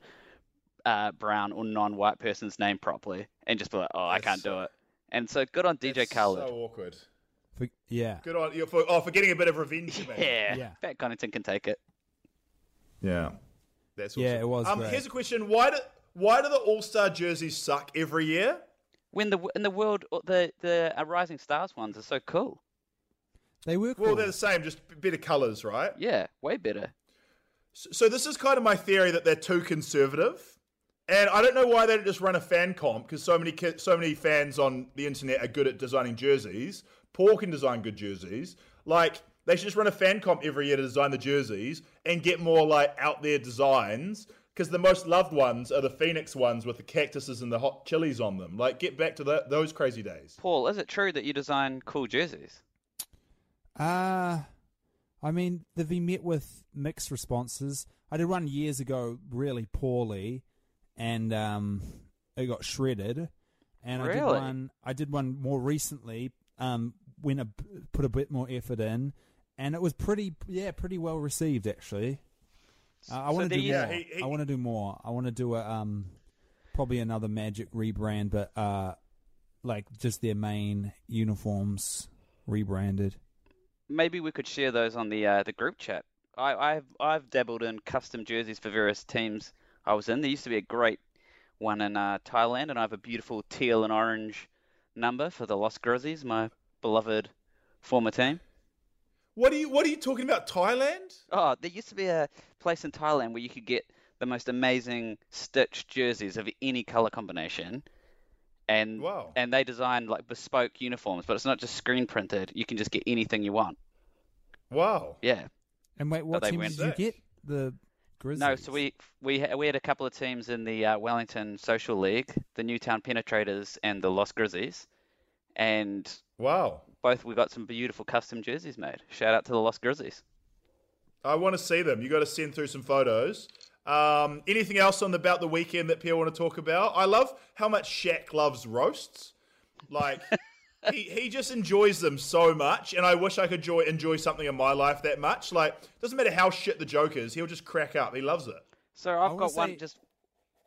uh, brown or non-white person's name properly and just be like, oh, I That's can't so- do it. And so good on DJ That's Khaled. So awkward. For, yeah. Good on you for oh for getting a bit of revenge. man. Yeah, Yeah. Pat Connaughton can take it. Yeah. That's awesome. Yeah, it was Um, here's a question: Why do why do the All Star jerseys suck every year? When the in the world the the uh, Rising Stars ones are so cool. They were cool. Well, they're the same, just better colours, right? Yeah, way better. So this is kind of my theory that they're too conservative, and I don't know why they don't just run a fan comp because so many so many fans on the internet are good at designing jerseys. Paul can design good jerseys. Like they should just run a fan comp every year to design the jerseys and get more like out there designs. Because the most loved ones are the Phoenix ones with the cactuses and the hot chilies on them. Like, get back to the, those crazy days. Paul, is it true that you design cool jerseys? Uh, I mean, they've been met with mixed responses. I did one years ago really poorly, and um, it got shredded. And I did Really? one. I did one more recently. Um, when I put a bit more effort in, and it was pretty, yeah, pretty well received actually. Uh, I So want to do do more. Yeah, he- he- I want to do more. I want to do a um, probably another Magic rebrand, but uh, like just their main uniforms rebranded. Maybe we could share those on the uh, the group chat. I, I've I've dabbled in custom jerseys for various teams I was in. There used to be a great one in uh, Thailand, and I have a beautiful teal and orange number for the Los Grizzlies, my beloved former team. What are you What are you talking about? Thailand? Oh, there used to be a place in Thailand where you could get the most amazing stitched jerseys of any color combination. And Wow. and they designed like bespoke uniforms, but it's not just screen printed. You can just get anything you want. Wow. Yeah. And wait, what they team went did you get? The Grizzlies. No, so we we we had a couple of teams in the uh, Wellington Social League, the Newtown Penetrators and the Los Grizzlies, and Wow. both we got some beautiful custom jerseys made. Shout out to the Lost Grizzlies. I want to see them. You got to send through some photos. Um, anything else on the about the weekend that Pierre want to talk about? I love how much Shaq loves roasts. Like he he just enjoys them so much, and I wish I could enjoy enjoy something in my life that much. Like doesn't matter how shit the joke is, he'll just crack up. He loves it. So I've wanna got one say- just.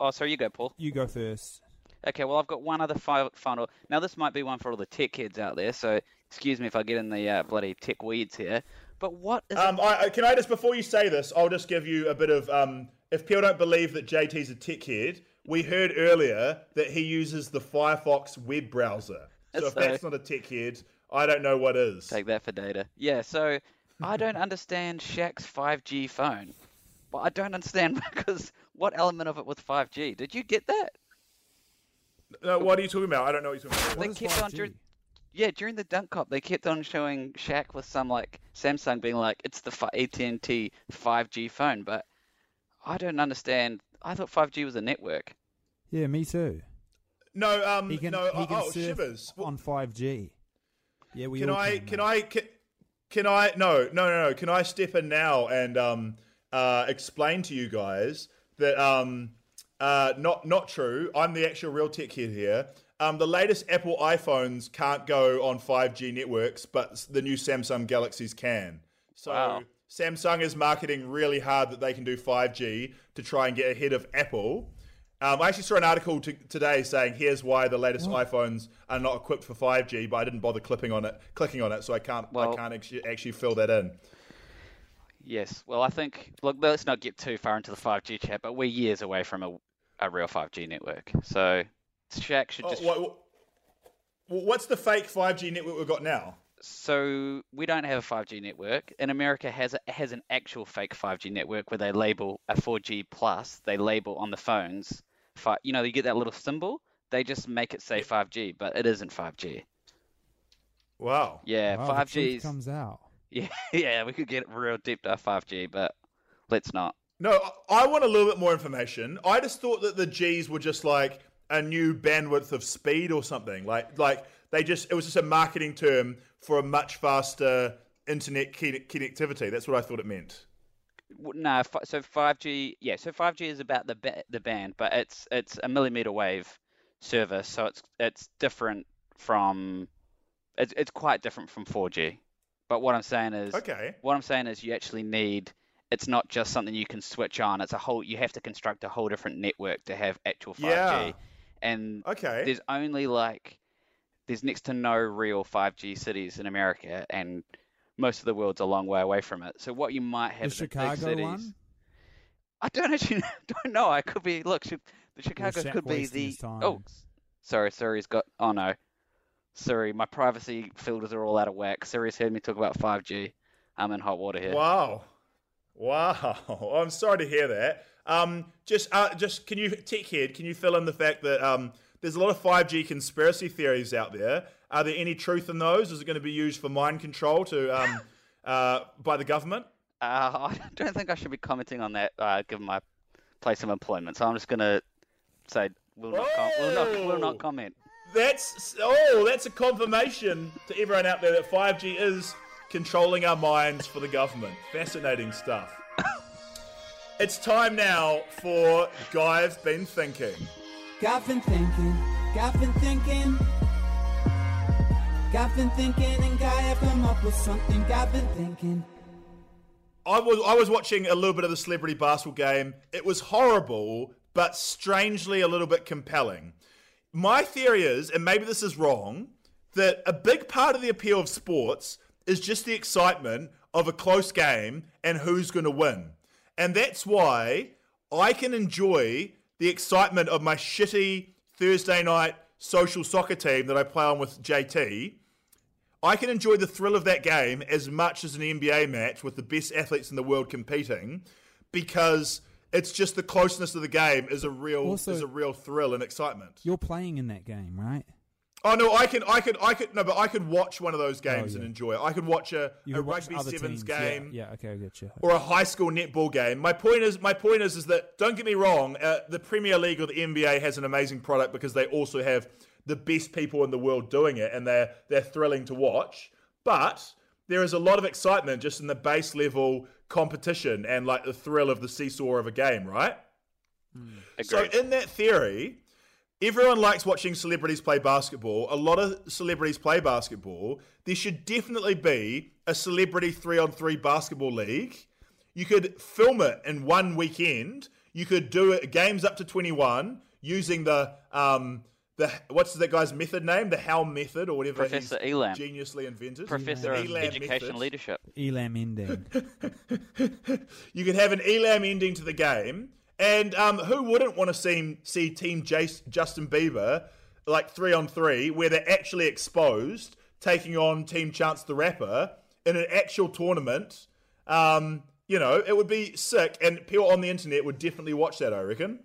Oh, sorry, you go, Paul. You go first. Okay, well, I've got one other fi- final. Now, this might be one for all the tech heads out there, so excuse me if I get in the uh, bloody tech weeds here. But what is Um, I, can I just before you say this, I'll just give you a bit of um, if people don't believe that JT's a tech head, we heard earlier that he uses the Firefox web browser. So if that's not a tech head, I don't know what is. Take that for data. Yeah, so I don't understand Shaq's 5G phone. But I don't understand because what element of it was 5G? Did you get that? No, what are you talking about? I don't know what you're talking about. They kept on 5G? during, yeah, during the dunk cop, they kept on showing Shaq with some like Samsung being like, it's the fi- AT&T 5G phone, but I don't understand. I thought 5G was a network. Yeah, me too. No, um, He can, no. he can oh, surf shivers. on 5G. Yeah, we Can all I? can, Can. I? Can, can I? No, no, no, no. Can I step in now and um, uh, explain to you guys that um, uh, not not true. I'm the actual real tech head here. Um, the latest Apple iPhones can't go on 5G networks, but the new Samsung Galaxies can. So Wow. Samsung is marketing really hard that they can do 5G to try and get ahead of Apple. Um, I actually saw an article to, today saying here's why the latest iPhones are not equipped for 5G, but I didn't bother clipping on it, clicking on it, so I can't I can't actually, actually fill that in. Yes. Well, I think, look, let's not get too far into the 5G chat, but we're years away from a, a real 5G network. So Shaq should Oh, just. what, what- what's the fake 5G network we've got now? So we don't have a 5G network. and America has a, has an actual fake 5G network where they label a 4G plus. They label on the phones. Fi- you know, you get that little symbol. They just make it say 5G, but it isn't 5G. Wow. Yeah, Wow, 5G comes out. Yeah, yeah, we could get real deep dive 5G, but let's not. No, I want a little bit more information. I just thought that the G's were just like a new bandwidth of speed or something. Like, like they just it was just a marketing term for a much faster internet connectivity. That's what I thought it meant. No, so 5G, yeah, so 5G is about the ba- the band, but it's it's a millimeter wave service, so it's it's different from it's it's quite different from 4G. But what I'm saying is, Okay. what I'm saying is, you actually need. It's not just something you can switch on. It's a whole. You have to construct a whole different network to have actual 5G. Yeah. And Okay. there's only like there's next to no real 5G cities in America, and most of the world's a long way away from it. So what you might The have in the big Chicago cities, one. I don't actually don't know. I could be look. The Chicago Shaq could be the oh, s- sorry, Siri's got oh no, Siri, my privacy filters are all out of whack. Siri's heard me talk about 5G. I'm in hot water here. Wow. Wow. I'm sorry to hear that. Um, just, uh, just can you, tech head, can you fill in the fact that um, there's a lot of 5G conspiracy theories out there? Are there any truth in those? Is it going to be used for mind control to um, uh, by the government? Uh, I don't think I should be commenting on that, uh, given my place of employment. So I'm just gonna say will not, com- will not, will Oh! not comment. That's oh, that's a confirmation to everyone out there that 5G is controlling our minds for the government. Fascinating stuff. it's time now for Guy's been thinking. Got been thinking, got been thinking. Got been thinking, and guy have come up with something. Got been thinking. I was I was watching a little bit of the celebrity basketball game. It was horrible, but strangely a little bit compelling. My theory is, and maybe this is wrong, that a big part of the appeal of sports is just the excitement of a close game and who's going to win. And that's why I can enjoy the excitement of my shitty Thursday night social soccer team that I play on with JT. I can enjoy the thrill of that game as much as an NBA match with the best athletes in the world competing because it's just the closeness of the game is a real Also- is a real thrill and excitement. You're playing in that game, right? Oh no, I could I could I could no, but I could watch one of those games Oh, and enjoy it. I could watch a, a watch rugby sevens teams. Game Yeah, okay, I get you. or a high school netball game. My point is, my point is, is that don't get me wrong. Uh, the Premier League or the NBA has an amazing product because they also have the best people in the world doing it, and they're they're thrilling to watch. But there is a lot of excitement just in the base level competition and like the thrill of the seesaw of a game, right? So in that theory, everyone likes watching celebrities play basketball. A lot of celebrities play basketball. There should definitely be a celebrity three on three basketball league. You could film it in one weekend. You could do it games up to twenty one using the um the what's that guy's method name? The How method or whatever Professor he's Elam. geniusly invented. Professor The of Elam Education method. Leadership. Elam ending. you could have an Elam ending to the game, and um, who wouldn't want to see see Team Jace, Justin Bieber like three on three, where they're actually exposed, taking on Team Chance the Rapper in an actual tournament? Um, you know, it would be sick, and people on the internet would definitely watch that. I reckon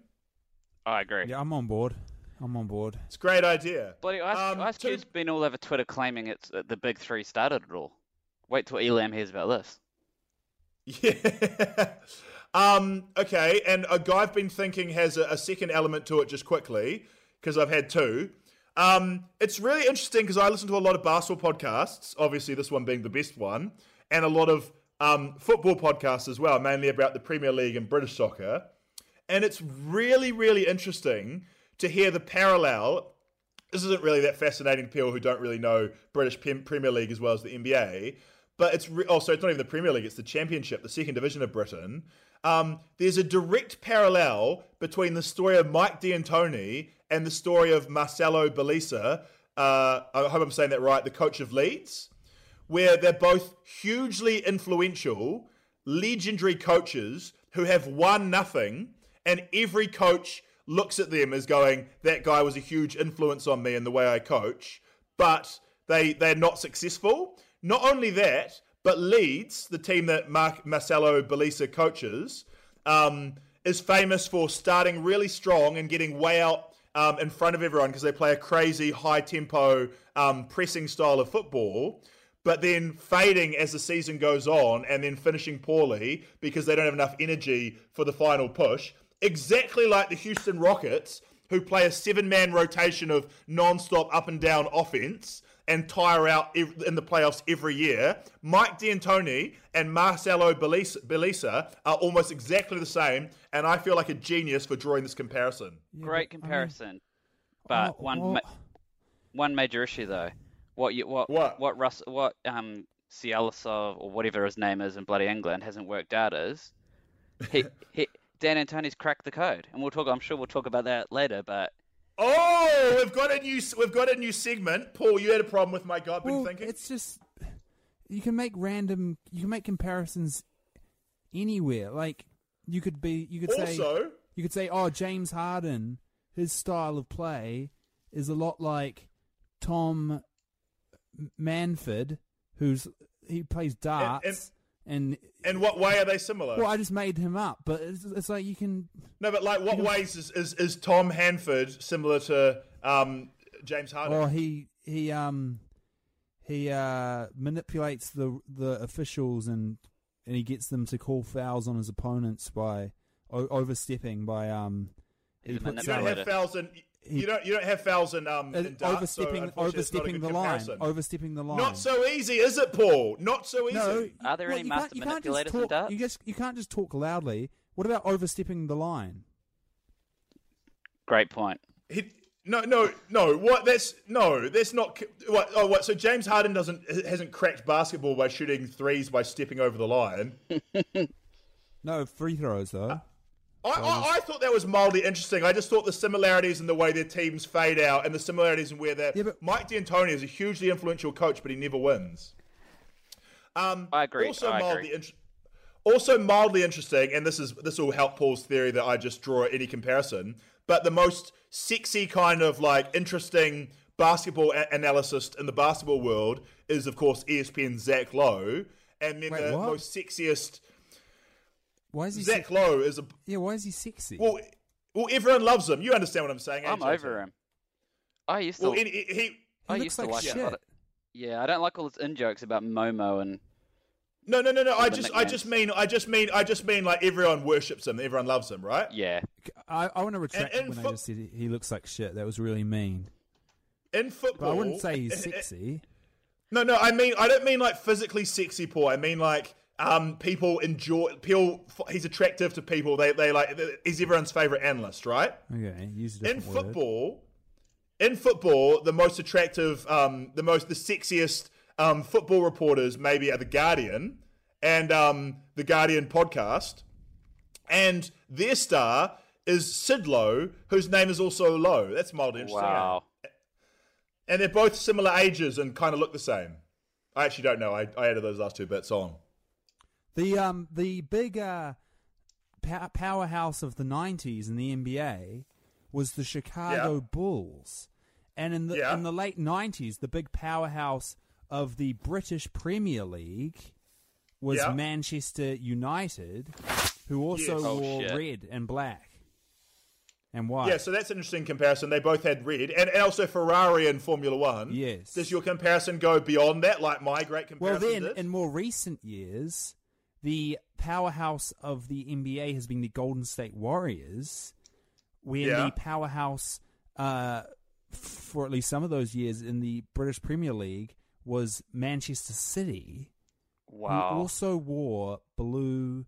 I agree. yeah, I'm on board. I'm on board. it's a great idea. Bloody Ice, Um, Ice two- Cube's been all over Twitter claiming it's uh, the big three started it all. Wait till Elam hears about this. Yeah. Um, okay, and a guy I've been thinking has a, a second element to it just quickly, because I've had two. Um, it's really interesting because I listen to a lot of basketball podcasts, obviously, this one being the best one, and a lot of um, football podcasts as well, mainly about the Premier League and British soccer. And it's really, really interesting to hear the parallel this isn't really that fascinating to people who don't really know British Premier League as well as the NBA. But it's re- oh, it's not even the Premier League; it's the Championship, the second division of Britain. Um, there's a direct parallel between the story of Mike D'Antoni and the story of Marcelo Bielsa. Uh, I hope I'm saying that right. The coach of Leeds, where they're both hugely influential, legendary coaches who have won nothing, and every coach looks at them as going, "That guy was a huge influence on me in the way I coach," but they they're not successful. Not only that, but Leeds, the team that Mark Marcelo Bielsa coaches, um, is famous for starting really strong and getting way out um, in front of everyone because they play a crazy high tempo um, pressing style of football, but then fading as the season goes on and then finishing poorly because they don't have enough energy for the final push. Exactly like the Houston Rockets, who play a seven man rotation of non stop up and down offense and tire out in the playoffs every year. Mike D'Antoni and Marcelo Bielsa Bielsa are almost exactly the same, and I feel like a genius for drawing this comparison. Great comparison, but Oh, one oh. ma- one major issue though. What you what What? what Russ what um Cielisov or whatever his name is in bloody England hasn't worked out is he he D'Antoni's cracked the code, and we'll talk. I'm sure we'll talk about that later, but. Oh, we've got a new we've got a new segment. Paul, you had a problem with my God been Well, thinking. it's just you can make random, you can make comparisons anywhere. Like you could be, you could say, Also, you could say, oh, James Harden, his style of play is a lot like Tom Manford, who's he plays darts, and, in what way are they similar? well, I just made him up, but it's, it's like you can. no, but like, what ways is, is, is Tom Hanford similar to um, James Harden? Or he he um he uh manipulates the the officials and and he gets them to call fouls on his opponents by o- overstepping by um he a puts you don't have fouls in you don't you don't have fouls in um uh, in darts, overstepping unfortunately it's not a overstepping good the line overstepping the line. Not so easy, is it, Paul? Not so easy. no. Are there well, any you master can't- you can't just manipulators in darts? You just you can't just talk loudly. What about overstepping the line? Great point. He, no, no, no. What? That's no. That's not. What? Oh, what? So James Harden doesn't hasn't cracked basketball by shooting threes by stepping over the line. No free throws though. I, I, I thought that was mildly interesting. I just thought the similarities in the way their teams fade out and the similarities in where they're. Yeah, but- Mike D'Antoni is a hugely influential coach, but he never wins. Um, I agree, Also I mildly agree. int- also mildly interesting, and this is this will help Paul's theory that I just draw any comparison. But the most sexy kind of like interesting basketball a- analyst in the basketball world is, of course, ESPN's Zach Lowe, and then Wait, the what? most sexiest Why is he? Zach se- Lowe is a yeah, why is he sexy? well. Well, everyone loves him. You understand what I'm saying? I'm AJ? over him. I used to. Well, in, he, he I looks used to like like shit. it. Yeah, I don't like all his in jokes about Momo and no, no, no, no. I the just, I just mean, I just mean, I just mean like everyone worships him. Everyone loves him, right? yeah. I, I want to retract and when I just said he- he looks like shit. That was really mean. In football, But I wouldn't say he's sexy. No, no. I mean, I don't mean like physically sexy, Paul. I mean like um, people enjoy. People, he's attractive to people. They, they like. He's everyone's favorite analyst, right? Okay, use a in different word. football, in football, the most attractive, um, the most, the sexiest um, football reporters maybe are the Guardian and um, the Guardian podcast, and their star is Sid Lowe, whose name is also Lowe. That's mildly interesting. eh? Wow. And they're both similar ages and kind of look the same. I actually don't know. I, I added those last two bits on. The um the big uh, pow- powerhouse of the '90s in the NBA was the Chicago Yeah. Bulls, and in the Yeah. in the late '90s, the big powerhouse of the British Premier League was Yeah. Manchester United, who also Yes. Oh, wore shit. red and black and white. Yeah, so that's an interesting comparison. They both had red, and, and also Ferrari in Formula One. Yes. Does your comparison go beyond that, like my great comparison? Well, then, did? in more recent years, the powerhouse of the NBA has been the Golden State Warriors, where Yeah. the powerhouse, uh, for at least some of those years in the British Premier League, was Manchester City, Wow. who also wore blue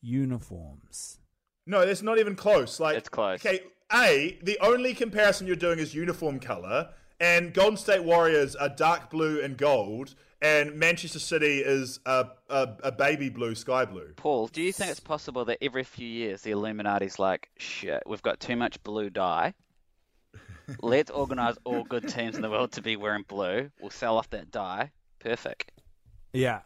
uniforms. No, that's not even close. Like It's close. Okay, a the only comparison you're doing is uniform color, and Golden State Warriors are dark blue and gold, and Manchester City is a a, a baby blue, sky blue. Paul, do you think it's possible that every few years the Illuminati's like, shit, we've got too much blue dye. Let's organize all good teams in the world to be wearing blue. We'll sell off that dye. Perfect. Yeah.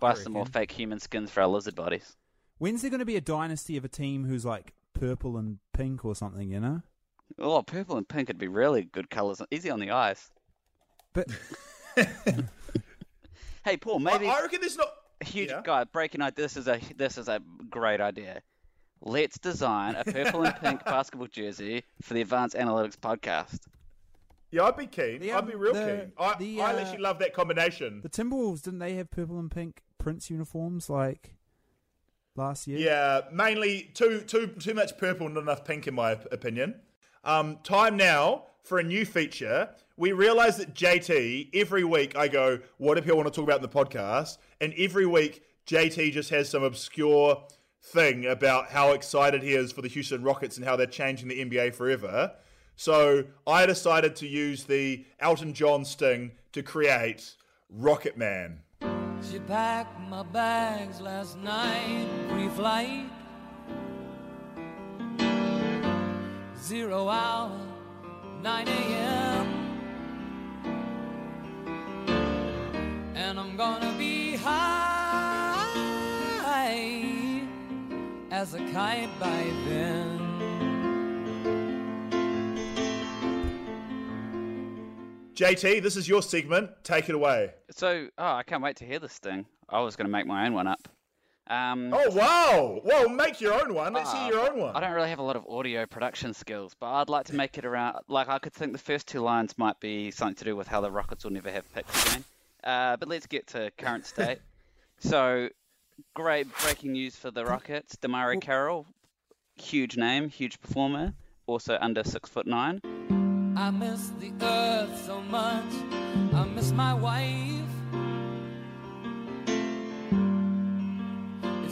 Buy some more fake human skins for our lizard bodies. When's there going to be a dynasty of a team who's like purple and pink or something? You know. Oh, purple and pink would be really good colors. Easy on the eyes. But Hey, Paul, maybe I reckon there's not. a huge Yeah. guy breaking out. This is a this is a great idea. Let's design a purple and pink basketball jersey for the Advanced Analytics podcast. Yeah, I'd be keen. The, I'd be um, real the- keen. I, the, I uh, actually love that combination. The Timberwolves didn't they have purple and pink Prince uniforms like last year? Yeah, mainly too too too much purple, not enough pink, in my opinion. Um, time now for a new feature. We realize that JT, every week I go, what do people want to talk about in the podcast? And every week, JT just has some obscure thing about how excited he is for the Houston Rockets and how they're changing the NBA forever. So I decided to use the Elton John sting to create Rocket Man. She packed my bags last night, pre-flight. Zero hour, 9 a.m. And I'm gonna be high as a kite by then. JT, this is your segment. Take it away. So, oh, I can't wait to hear this thing. I was going to make my own one up. Um, Oh wow! Well, make your own one. Let's uh, hear your own one. I don't really have a lot of audio production skills, but I'd like to make it around. Like, I could think the first two lines might be something to do with how the Rockets will never have picks again. Uh, but let's get to current state. so, great breaking news for the Rockets. DeMarre Carroll, huge name, huge performer, also under six foot nine. I miss the earth so much. I miss my wife.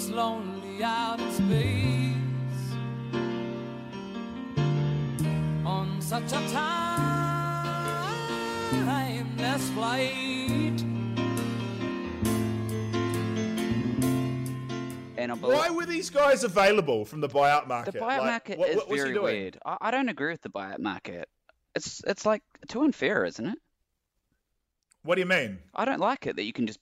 It's lonely out in space on such a timeless flight. And I Why were these guys available from the buyout market? the buyout Like, market what- is what- what's he very weird. I, I don't agree with the buyout market. It's it's like too unfair, isn't it? What do you mean? I don't like it that you can just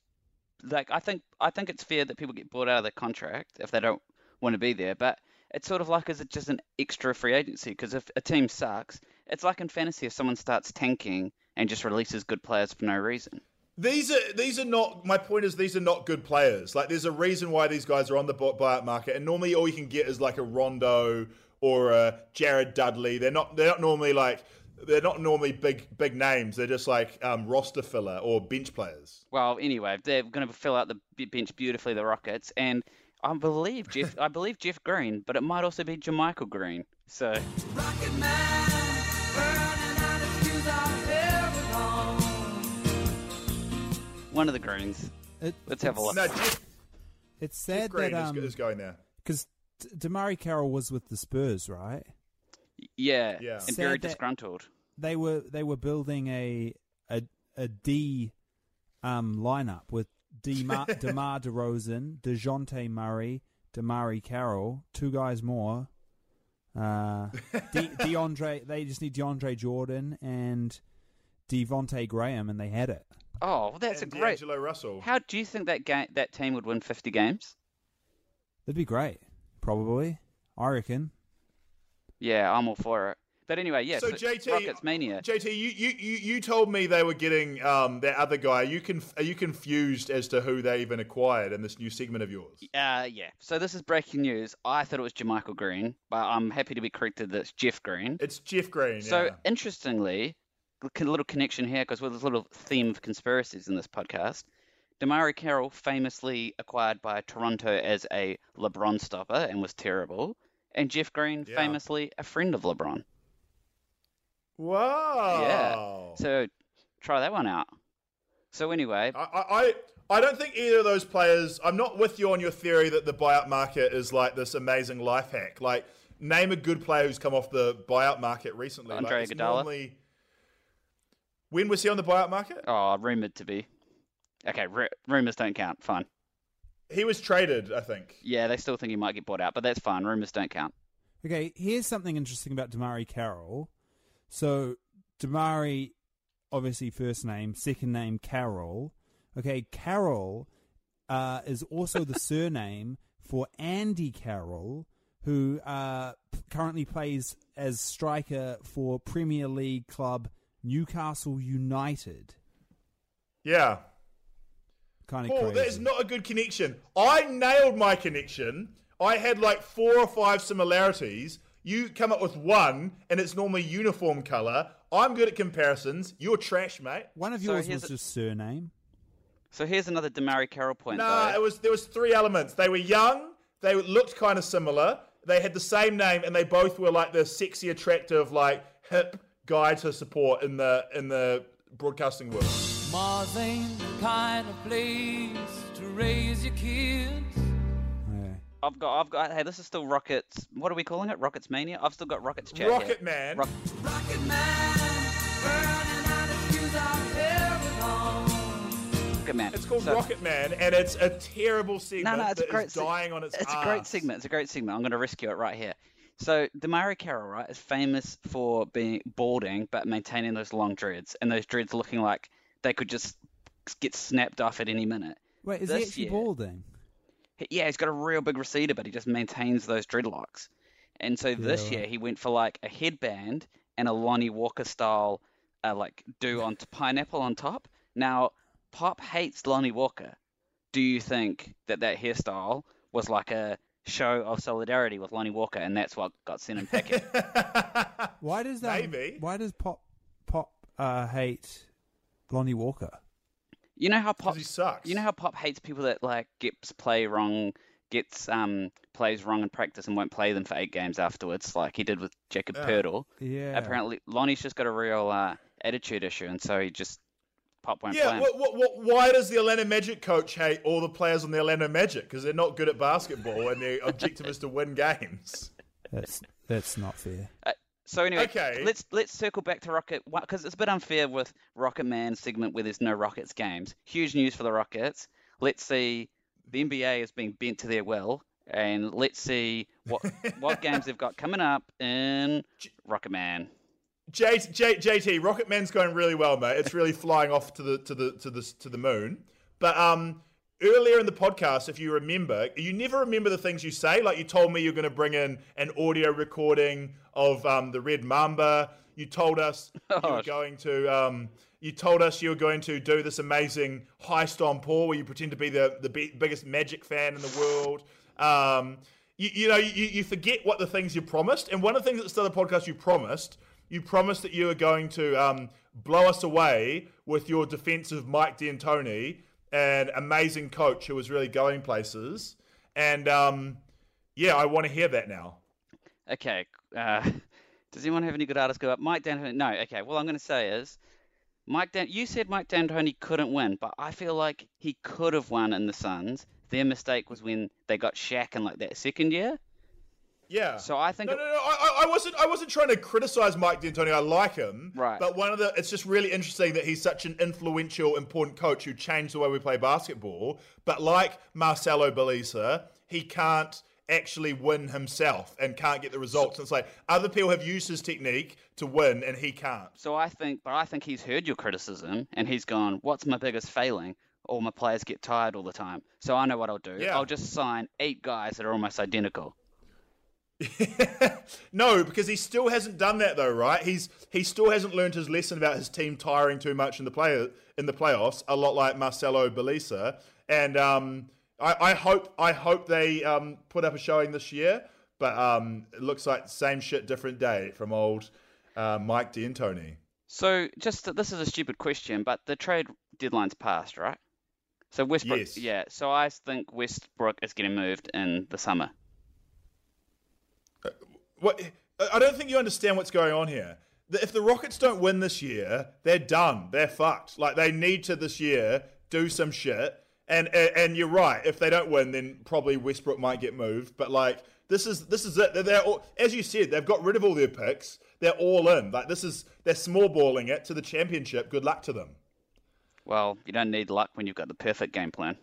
like I think I think it's fair that people get bought out of their contract if they don't want to be there, but it's sort of like is it just an extra free agency? Because if a team sucks, it's like in fantasy if someone starts tanking and just releases good players for no reason. These are these are not. My point is these are not good players. Like there's a reason why these guys are on the buyout market, and normally all you can get is like a Rondo or a Jared Dudley. They're not. They're not normally like. They're not normally big big names. They're just like um, roster filler or bench players. Well, anyway, they're going to fill out the bench beautifully, the Rockets, and I believe Jeff. I believe Jeff Green, but it might also be JaMychal Green. So Rocket Man, burning out his fuse out every home. one of the Greens. It, Let's have a look. No, Jeff, It's Jeff sad Green that is, um is going there. because DeMarre Carroll was with the Spurs, right? Yeah, Yeah. and very disgruntled. They were they were building a a a D um lineup with Demar Demar Derozan, Dejounte Murray, DeMarre Carroll, two guys more. Uh, De, DeAndre, they just need DeAndre Jordan and Devonte Graham, and they had it. Oh, well, that's and a great. D'Angelo Russell. How do you think that game, that team would win 50 games? That'd be great. Probably, I reckon. Yeah, I'm all for it. But anyway, yeah. so JT, Rockets mania. JT, you, you, you, told me they were getting um, that other guy. Are you conf- are you confused as to who they even acquired in this new segment of yours? Uh, yeah. So this is breaking news. I thought it was JaMychal Green, but I'm happy to be corrected that it's Jeff Green. It's Jeff Green. So yeah. interestingly, a little connection here because there's a little theme of conspiracies in this podcast. DeMarre Carroll famously acquired by Toronto as a LeBron stopper and was terrible, and Jeff Green Yeah. famously a friend of LeBron. Wow. Yeah. So try that one out. So anyway, I, I, I don't think either of those players. I'm not with you on your theory that the buyout market is like this amazing life hack. Like, name a good player who's come off the buyout market recently. Andre like, Iguodala. normally- When was he on the buyout market? oh, rumored to be. Okay, ru- rumors don't count. Fine. He was traded, I think. Yeah, they still think he might get bought out, but that's fine. Rumors don't count. Okay, here's something interesting about DeMarre Carroll. So DeMarre, obviously first name, second name Carroll. Okay, Carroll uh, is also the surname for Andy Carroll, who uh, p- currently plays as striker for Premier League club Newcastle United. Yeah. Kind of Paul, crazy. that is not a good connection. I nailed my connection. I had like four or five similarities. You come up with one, and it's normally uniform color. I'm good at comparisons. You're trash, mate. One of So yours here's was a- just surname. So here's another DeMarre Carroll point. Nah, though. it was there was three elements. They were young. They looked kind of similar. they had the same name, and they both were like the sexy, attractive, like hip guy to support in the in the broadcasting world. Mars ain't the kind of place to raise your kids. Yeah. I've got, I've got. Hey, this is still Rockets. What are we calling it? Rockets Mania. I've still got Rockets chat. Rocket here. Man. Rock- Rocket Man, burning out his fuse out Rocket Man. It's called So- Rocket Man, and it's a terrible No, segment no, it's a great. is dying on its It's a great arse. segment. It's a great segment. I'm going to rescue it right here. So DeMarre Carroll, right, is famous for being balding but maintaining those long dreads, and those dreads looking like they could just get snapped off at any minute. Wait, is he This actually year- balding? He- Yeah, he's got a real big receder, but he just maintains those dreadlocks. And so this right. year he went for like a headband and a Lonnie Walker style, uh, like do on t- pineapple on top. Now, Pop hates Lonnie Walker. Do you think that that hairstyle was like a show of solidarity with Lonnie Walker, and that's what got sent in packing? Why does that? Maybe. Why does Pop Pop uh, hate Lonnie Walker? You know how Pop he sucks. You know how Pop hates people that like gets play wrong, gets um plays wrong in practice and won't play them for eight games afterwards, like he did with Jakob Yeah. Poeltl. Yeah. Apparently, Lonnie's just got a real uh, attitude issue, and so he just Pop won't play Yeah, him. what, what, what, why does the Atlanta Magic coach hate all the players on the Atlanta Magic? Because they're not good at basketball and their objective is to win games. That's that's not fair. Uh, so anyway, Okay. let's let's circle back to Rocket because it's a bit unfair with Rocket Man segment where there's no Rockets games. Huge news for the Rockets. Let's see the NBA is being bent to their will, and let's see what what games they've got coming up in Rocket Man. J, J, JT, Rocket Man's going really well, mate. It's really flying off to the to the to the to the moon. But um, earlier in the podcast, if you remember, you never remember the things you say. Like you told me you're going to bring in an audio recording of um, the Red Mamba. You told us you were Oh. going to um, you told us you were going to do this amazing heist on Paul, where you pretend to be the the bi- biggest Magic fan in the world. Um, you, you know, you, you forget what the things you promised. And one of the things at the start of the podcast you promised, you promised that you were going to um, blow us away with your defense of Mike D'Antoni, an amazing coach who was really going places. And um, yeah, I want to hear that now. Okay. Uh, does anyone have any good artists go up? Mike D'Antoni. No. Okay. Well, I'm going to say is Mike. Dan- you said Mike D'Antoni couldn't win, but I feel like he could have won in the Suns. Their mistake was when they got Shaq in like that second year. Yeah. So I think No, no, no. I, I- wasn't. I wasn't trying to criticize Mike D'Antoni. I like him. Right. But one of the. It's just really interesting that he's such an influential, important coach who changed the way we play basketball. But like Marcelo Bielsa, he can't actually win himself and can't get the results. And it's like other people have used his technique to win, and he can't. So I think, but I think he's heard your criticism and he's gone, "What's my biggest failing? All my players get tired all the time." So I know what I'll do. Yeah. I'll just sign eight guys that are almost identical. no, because he still hasn't done that though, right? He's he still hasn't learned his lesson about his team tiring too much in the play in the playoffs. A lot like Marcelo Bielsa, and um, I, I hope I hope they um, put up a showing this year. But um, it looks like same shit, different day from old uh, Mike D'Antoni. So just this is a stupid question, but the trade deadline's passed, right? So Westbrook, Yes. yeah. So I think Westbrook is getting moved in the summer. What I don't think you understand what's going on here. If the Rockets don't win this year, they're done. They're fucked. Like they need to this year do some shit. And and, and you're right. If they don't win, then probably Westbrook might get moved. But like this is this is it. They're, they're all, as you said, they've got rid of all their picks. They're all in. Like this is they're small balling it to the championship. Good luck to them. Well, you don't need luck when you've got the perfect game plan.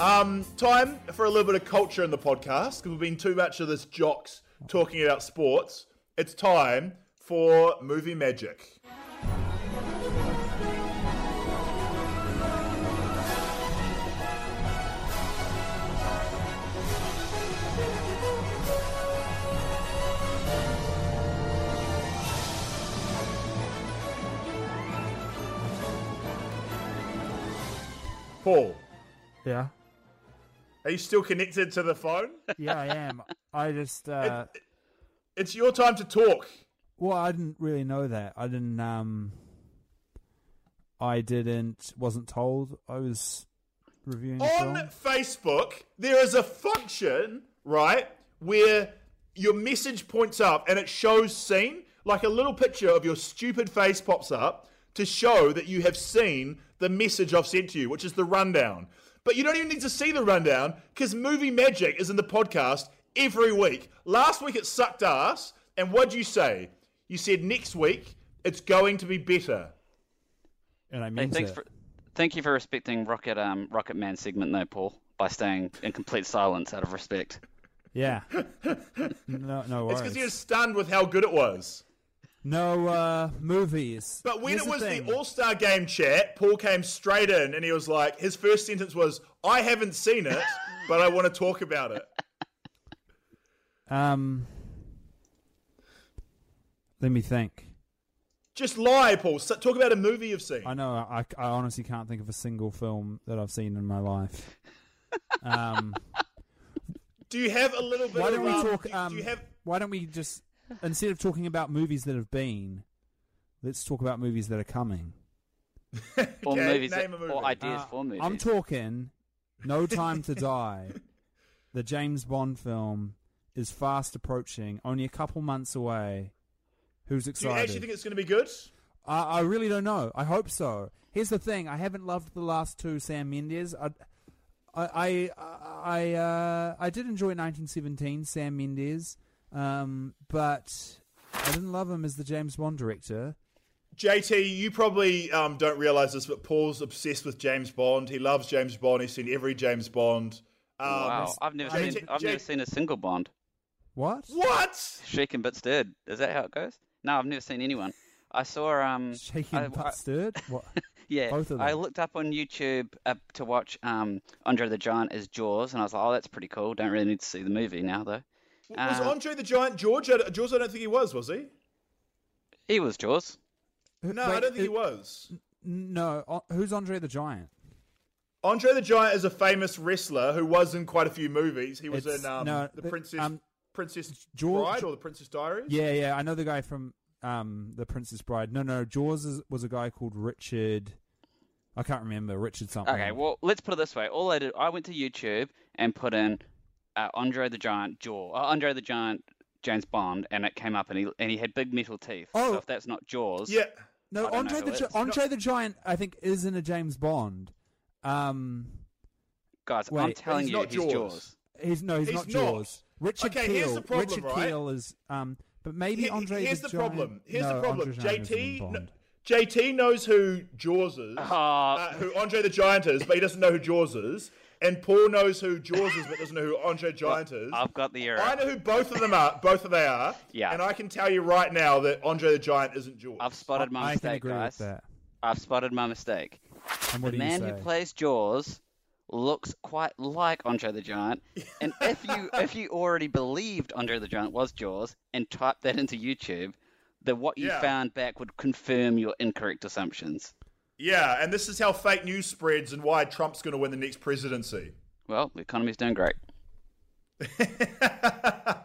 Um, time for a little bit of culture in the podcast because we've been too much of this jocks talking about sports. It's time for movie magic. Paul, Yeah. Are you still connected to the phone? Yeah, I am. I just uh, It's your time to talk. Well, I didn't really know that. I didn't. Um, I didn't. Wasn't told. I was reviewing On. Facebook, there is a function, right, where your message points up and it shows seen, like a little picture of your stupid face pops up to show that you have seen the message I've sent to you, which is the rundown. But you don't even need to see the rundown because Movie Magic is in the podcast every week. Last week it sucked ass, and what'd you say? You said next week it's going to be better. And I Hey, mean, thanks for, thank you for respecting Rocket um Rocket Man segment though, Paul, by staying in complete silence out of respect. yeah. No, no It's because you're stunned with how good it was. No uh, movies. But when Here's it was the, thing. All Star Game chat, Paul came straight in and he was like, his first sentence was, I haven't seen it, but I want to talk about it. Um, let me think. Just lie, Paul. Talk about a movie you've seen. I know. I, I honestly can't think of a single film that I've seen in my life. Um, Do you have a little bit why don't we um, talk? Um, do you have Why don't we just instead of talking about movies that have been, let's talk about movies that are coming. Or Okay, movies name that- a movie. or ideas Uh, for movies. I'm talking No Time to Die. The James Bond film is fast approaching, only a couple months away. Who's excited? do you actually think it's going to be good? I, I really don't know. I hope so. Here's the thing: I haven't loved the last two Sam Mendes. I, I, I, I, uh, I did enjoy 1917 Sam Mendes, um, but I didn't love him as the James Bond director. JT, you probably um, don't realize this, but Paul's obsessed with James Bond. He loves James Bond. He's seen every James Bond. Um, wow, I've never I seen mean- I've never J- seen a single Bond. What? What? Shaken but stirred. Is that how it goes? No, I've never seen anyone. I saw um Shaken I- but stirred. What? Yeah, Both of them. I looked up on YouTube uh, to watch um, Andre the Giant as Jaws, and I was like, oh, that's pretty cool. Don't really need to see the movie now, though. Was Uh, Andre the Giant George? I- George, I don't think he was, was he? He was Jaws. No, I don't think he uh, was. No, who's Andre the Giant? Andre the Giant is a famous wrestler who was in quite a few movies. He was It's- in um, no, the but, Princess um, Princess George- Bride or the Princess Diaries. Yeah, yeah, I know the guy from um, the Princess Bride. No, no, Jaws is, was a guy called Richard. I can't remember Richard something. Okay, well, let's put it this way. All I did, I went to YouTube and put in uh, Andre the Giant Jaw, uh, Andre the Giant James Bond, and it came up, and he and he had big metal teeth. Oh. So if that's not Jaws, Yeah. No, I don't know Andre the Gi- Andre the Giant, I think, is in a James Bond. Um, guys, I'm telling he's you, not he's Jaws. Jaws. he's no, he's, He's not not. Jaws. Richard Okay, Kiel. here's the problem, Richard right? Kiel is um, but maybe Here- Andre here's the, the, Giant. problem. Here's no, the problem. Andre isn't JT, kn- Bond. JT knows who Jaws is, Ah. uh, who Andre the Giant is, but he doesn't know who Jaws is. And Paul knows who Jaws is, but doesn't know who Andre the Giant is. I've got the error. I know who both of them are. Both of they are. Yeah. And I can tell you right now that Andre the Giant isn't Jaws. I've spotted my I can mistake, agree guys. with that. I've spotted my mistake. And what the do you man say? who plays Jaws looks quite like Andre the Giant. And if you if you already believed Andre the Giant was Jaws and typed that into YouTube, then what you Yeah. found back would confirm your incorrect assumptions. Yeah, and this is how fake news spreads and why Trump's going to win the next presidency. Well, the economy's doing great.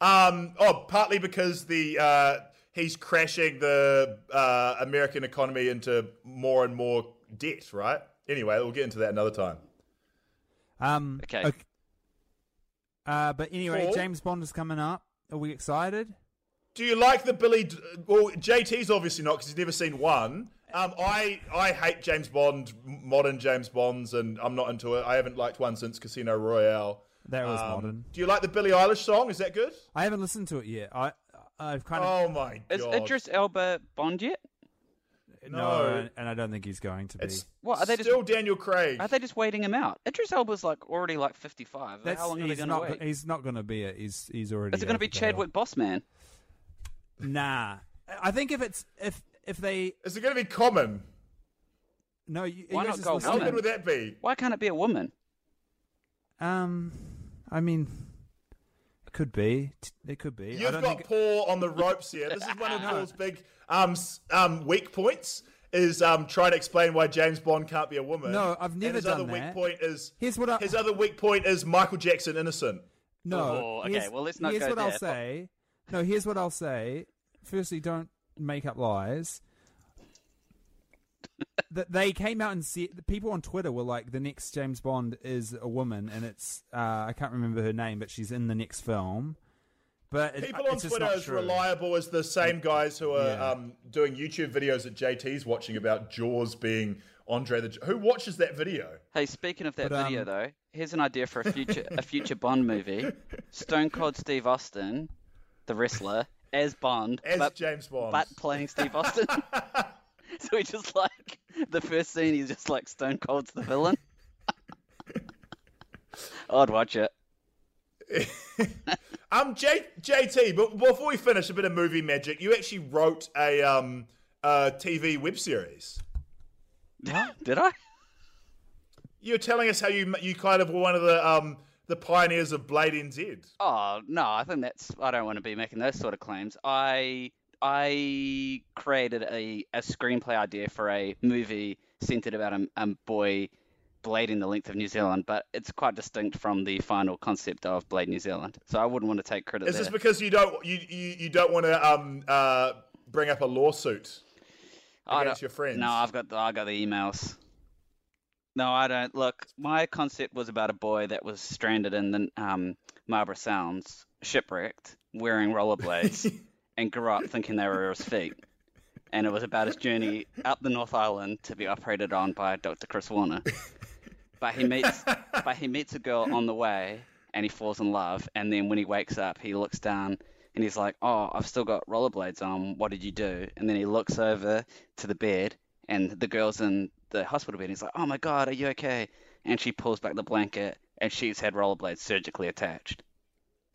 Um, oh, partly because the uh, he's crashing the uh, American economy into more and more debt, right? Anyway, we'll get into that another time. Um, Okay. Uh, but anyway, Paul? James Bond is coming up. Are we excited? Do you like the Billy? D- Well, JT's obviously not because he's never seen one. Um, I I hate James Bond, modern James Bonds, and I'm not into it. I haven't liked one since Casino Royale. That was Um, modern. Do you like the Billie Eilish song? Is that good? I haven't listened to it yet. I I've kind of Oh my god! Is god! Idris Elba Bond yet? no, no. and I don't think he's going to be. It's What, are they just- still Daniel Craig. Are they just waiting him out? Idris Elba's like already like 55. That's, How long are they he's going to not. wait? He's not going to be it. He's he's already. Is it going to be Chadwick Boseman? hill. Nah, I think if it's if if they Is it going to be common? no, you, Why you not guys go How listen- good would that be? Why can't it be a woman? Um, I mean, it could be. It could be. I You've don't got think. Paul on the ropes here. This is one of Paul's big um, s- um, weak points. Is um, trying to explain why James Bond can't be a woman. No, I've And never his done other weak point is Here's what I- his other weak point is Michael Jackson innocent. No. Oh, okay, here's- well, let's not Here's go what I'll there. say. no, here's what I'll say. Firstly, don't make up lies. that they came out and said the people on Twitter were like, the next James Bond is a woman, and it's uh, I can't remember her name, but she's in the next film. But it, People on it's Twitter as true. reliable as the same guys who are Yeah. um, doing YouTube videos that JT's watching about Jaws being Andre the. Who watches that video? Hey, speaking of that But, um, video though, here's an idea for a future a future Bond movie: Stone Cold Steve Austin, the wrestler, as Bond, As but, James Bond. but playing Steve Austin. so he just like the first scene, he's just like Stone Cold's the villain. I'd watch it. Um, J- JT, but before we finish, a bit of movie magic. You actually wrote a um a TV web series. No, did I? You were telling us how you you kind of were one of the um the pioneers of Blade NZ. Oh no, I think that's. I don't want to be making those sort of claims. I I created a, a screenplay idea for a movie centered about a, a boy blading the length of New Zealand, but it's quite distinct from the final concept of Blade New Zealand. So I wouldn't want to take credit Is there. this because you don't you you, you don't want to um uh bring up a lawsuit against your friends? No, I've got the, I got the emails. No, I don't. Look, my concept was about a boy that was stranded in the um, Marlborough Sounds, shipwrecked, wearing rollerblades, and grew up thinking they were his feet. And it was about his journey up the North Island to be operated on by Dr. Chris Warner. But he meets, but he meets a girl on the way, and he falls in love. And then when he wakes up, he looks down and he's like, "Oh, I've still got rollerblades on. What did you do?" And then he looks over to the bed, and the girl's in the hospital bed. And he's like, "Oh my God, are you okay?" And she pulls back the blanket, and she's had rollerblades surgically attached.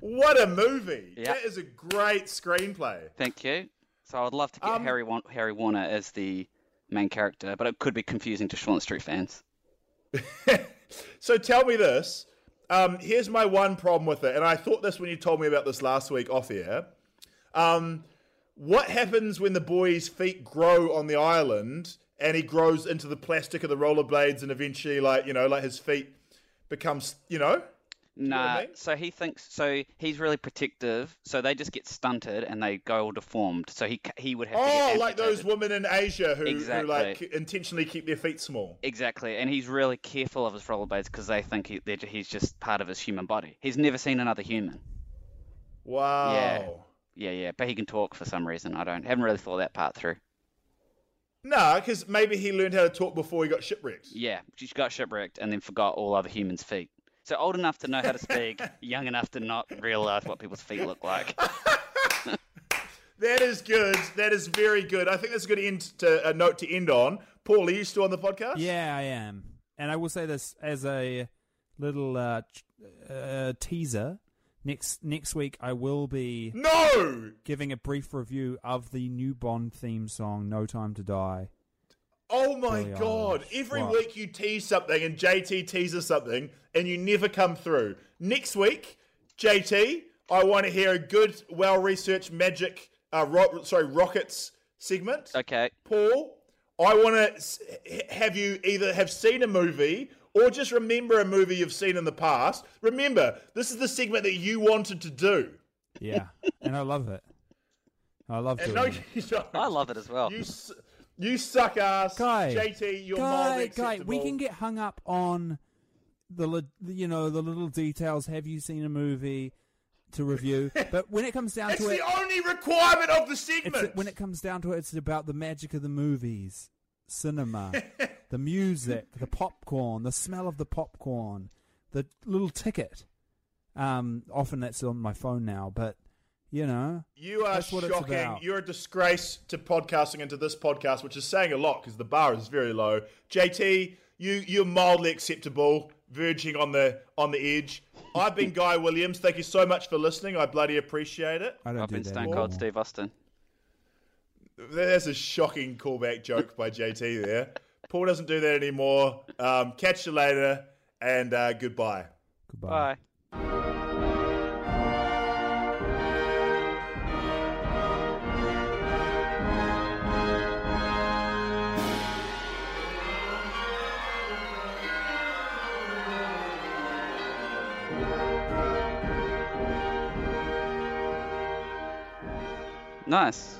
what a movie! Yep. That is a great screenplay. Thank you. So I would love to get Um, Harry Wa- Harry Warner as the main character, but it could be confusing to Short Street fans. So tell me this. Um, here's my one problem with it, and I thought this when you told me about this last week off air. Um, what happens when the boy's feet grow on the island and he grows into the plastic of the rollerblades and eventually, like you know, like his feet becomes, you know? know I mean? so he thinks so. He's really protective. So they just get stunted and they go all deformed. So he he would have to Oh, like those women in Asia who, Exactly. who like intentionally keep their feet small. Exactly, and he's really careful of his rollerblades because they think he, he's just part of his human body. He's never seen another human. Wow. Yeah. Yeah, yeah, but he can talk for some reason. I don't haven't really thought that part through. No, because maybe he learned how to talk before he got shipwrecked. Yeah, she got shipwrecked and then forgot all other humans' feet. So old enough to know how to speak, young enough to not realize what people's feet look like. That is good. That is very good. I think that's a good end to a note to end on. Paul, are you still on the podcast? Yeah, I am. And I will say this as a little uh, uh, teaser. Next next week, I will be No. giving a brief review of the new Bond theme song, "No Time to Die." Oh my Billie god! Eilish. Every What? week you tease something and JT teases something, and you never come through. Next week, JT, I want to hear a good, well-researched magic, uh, ro- sorry, rockets segment. Okay. Paul, I want to have you either have seen a movie or just remember a movie you've seen in the past. Remember, this is the segment that you wanted to do. Yeah, and I love it. I love And doing no, it. I love it as well. You, you suck ass. Guy, JT, you're guy, mildly guy, we can get hung up on the you know the little details. Have you seen a movie to review? but when it comes down It's to it, it's the only requirement of the it's segment. when it comes down to it, it's about the magic of the movies, cinema, the music, the popcorn, the smell of the popcorn, the little ticket. Um, often that's on my phone now, but you know, you are that's what it's shocking. about. You're a disgrace to podcasting and to this podcast, which is saying a lot because the bar is very low. JT, you you're mildly acceptable, verging on the on the edge. I've been Guy Williams. Thank you so much for listening. I bloody appreciate it. I don't I've do been that Stone. Cold Steve Austin. That's a shocking callback joke by JT there. Paul doesn't do that anymore. Um, catch you later and uh, goodbye. Goodbye. Bye. Nice.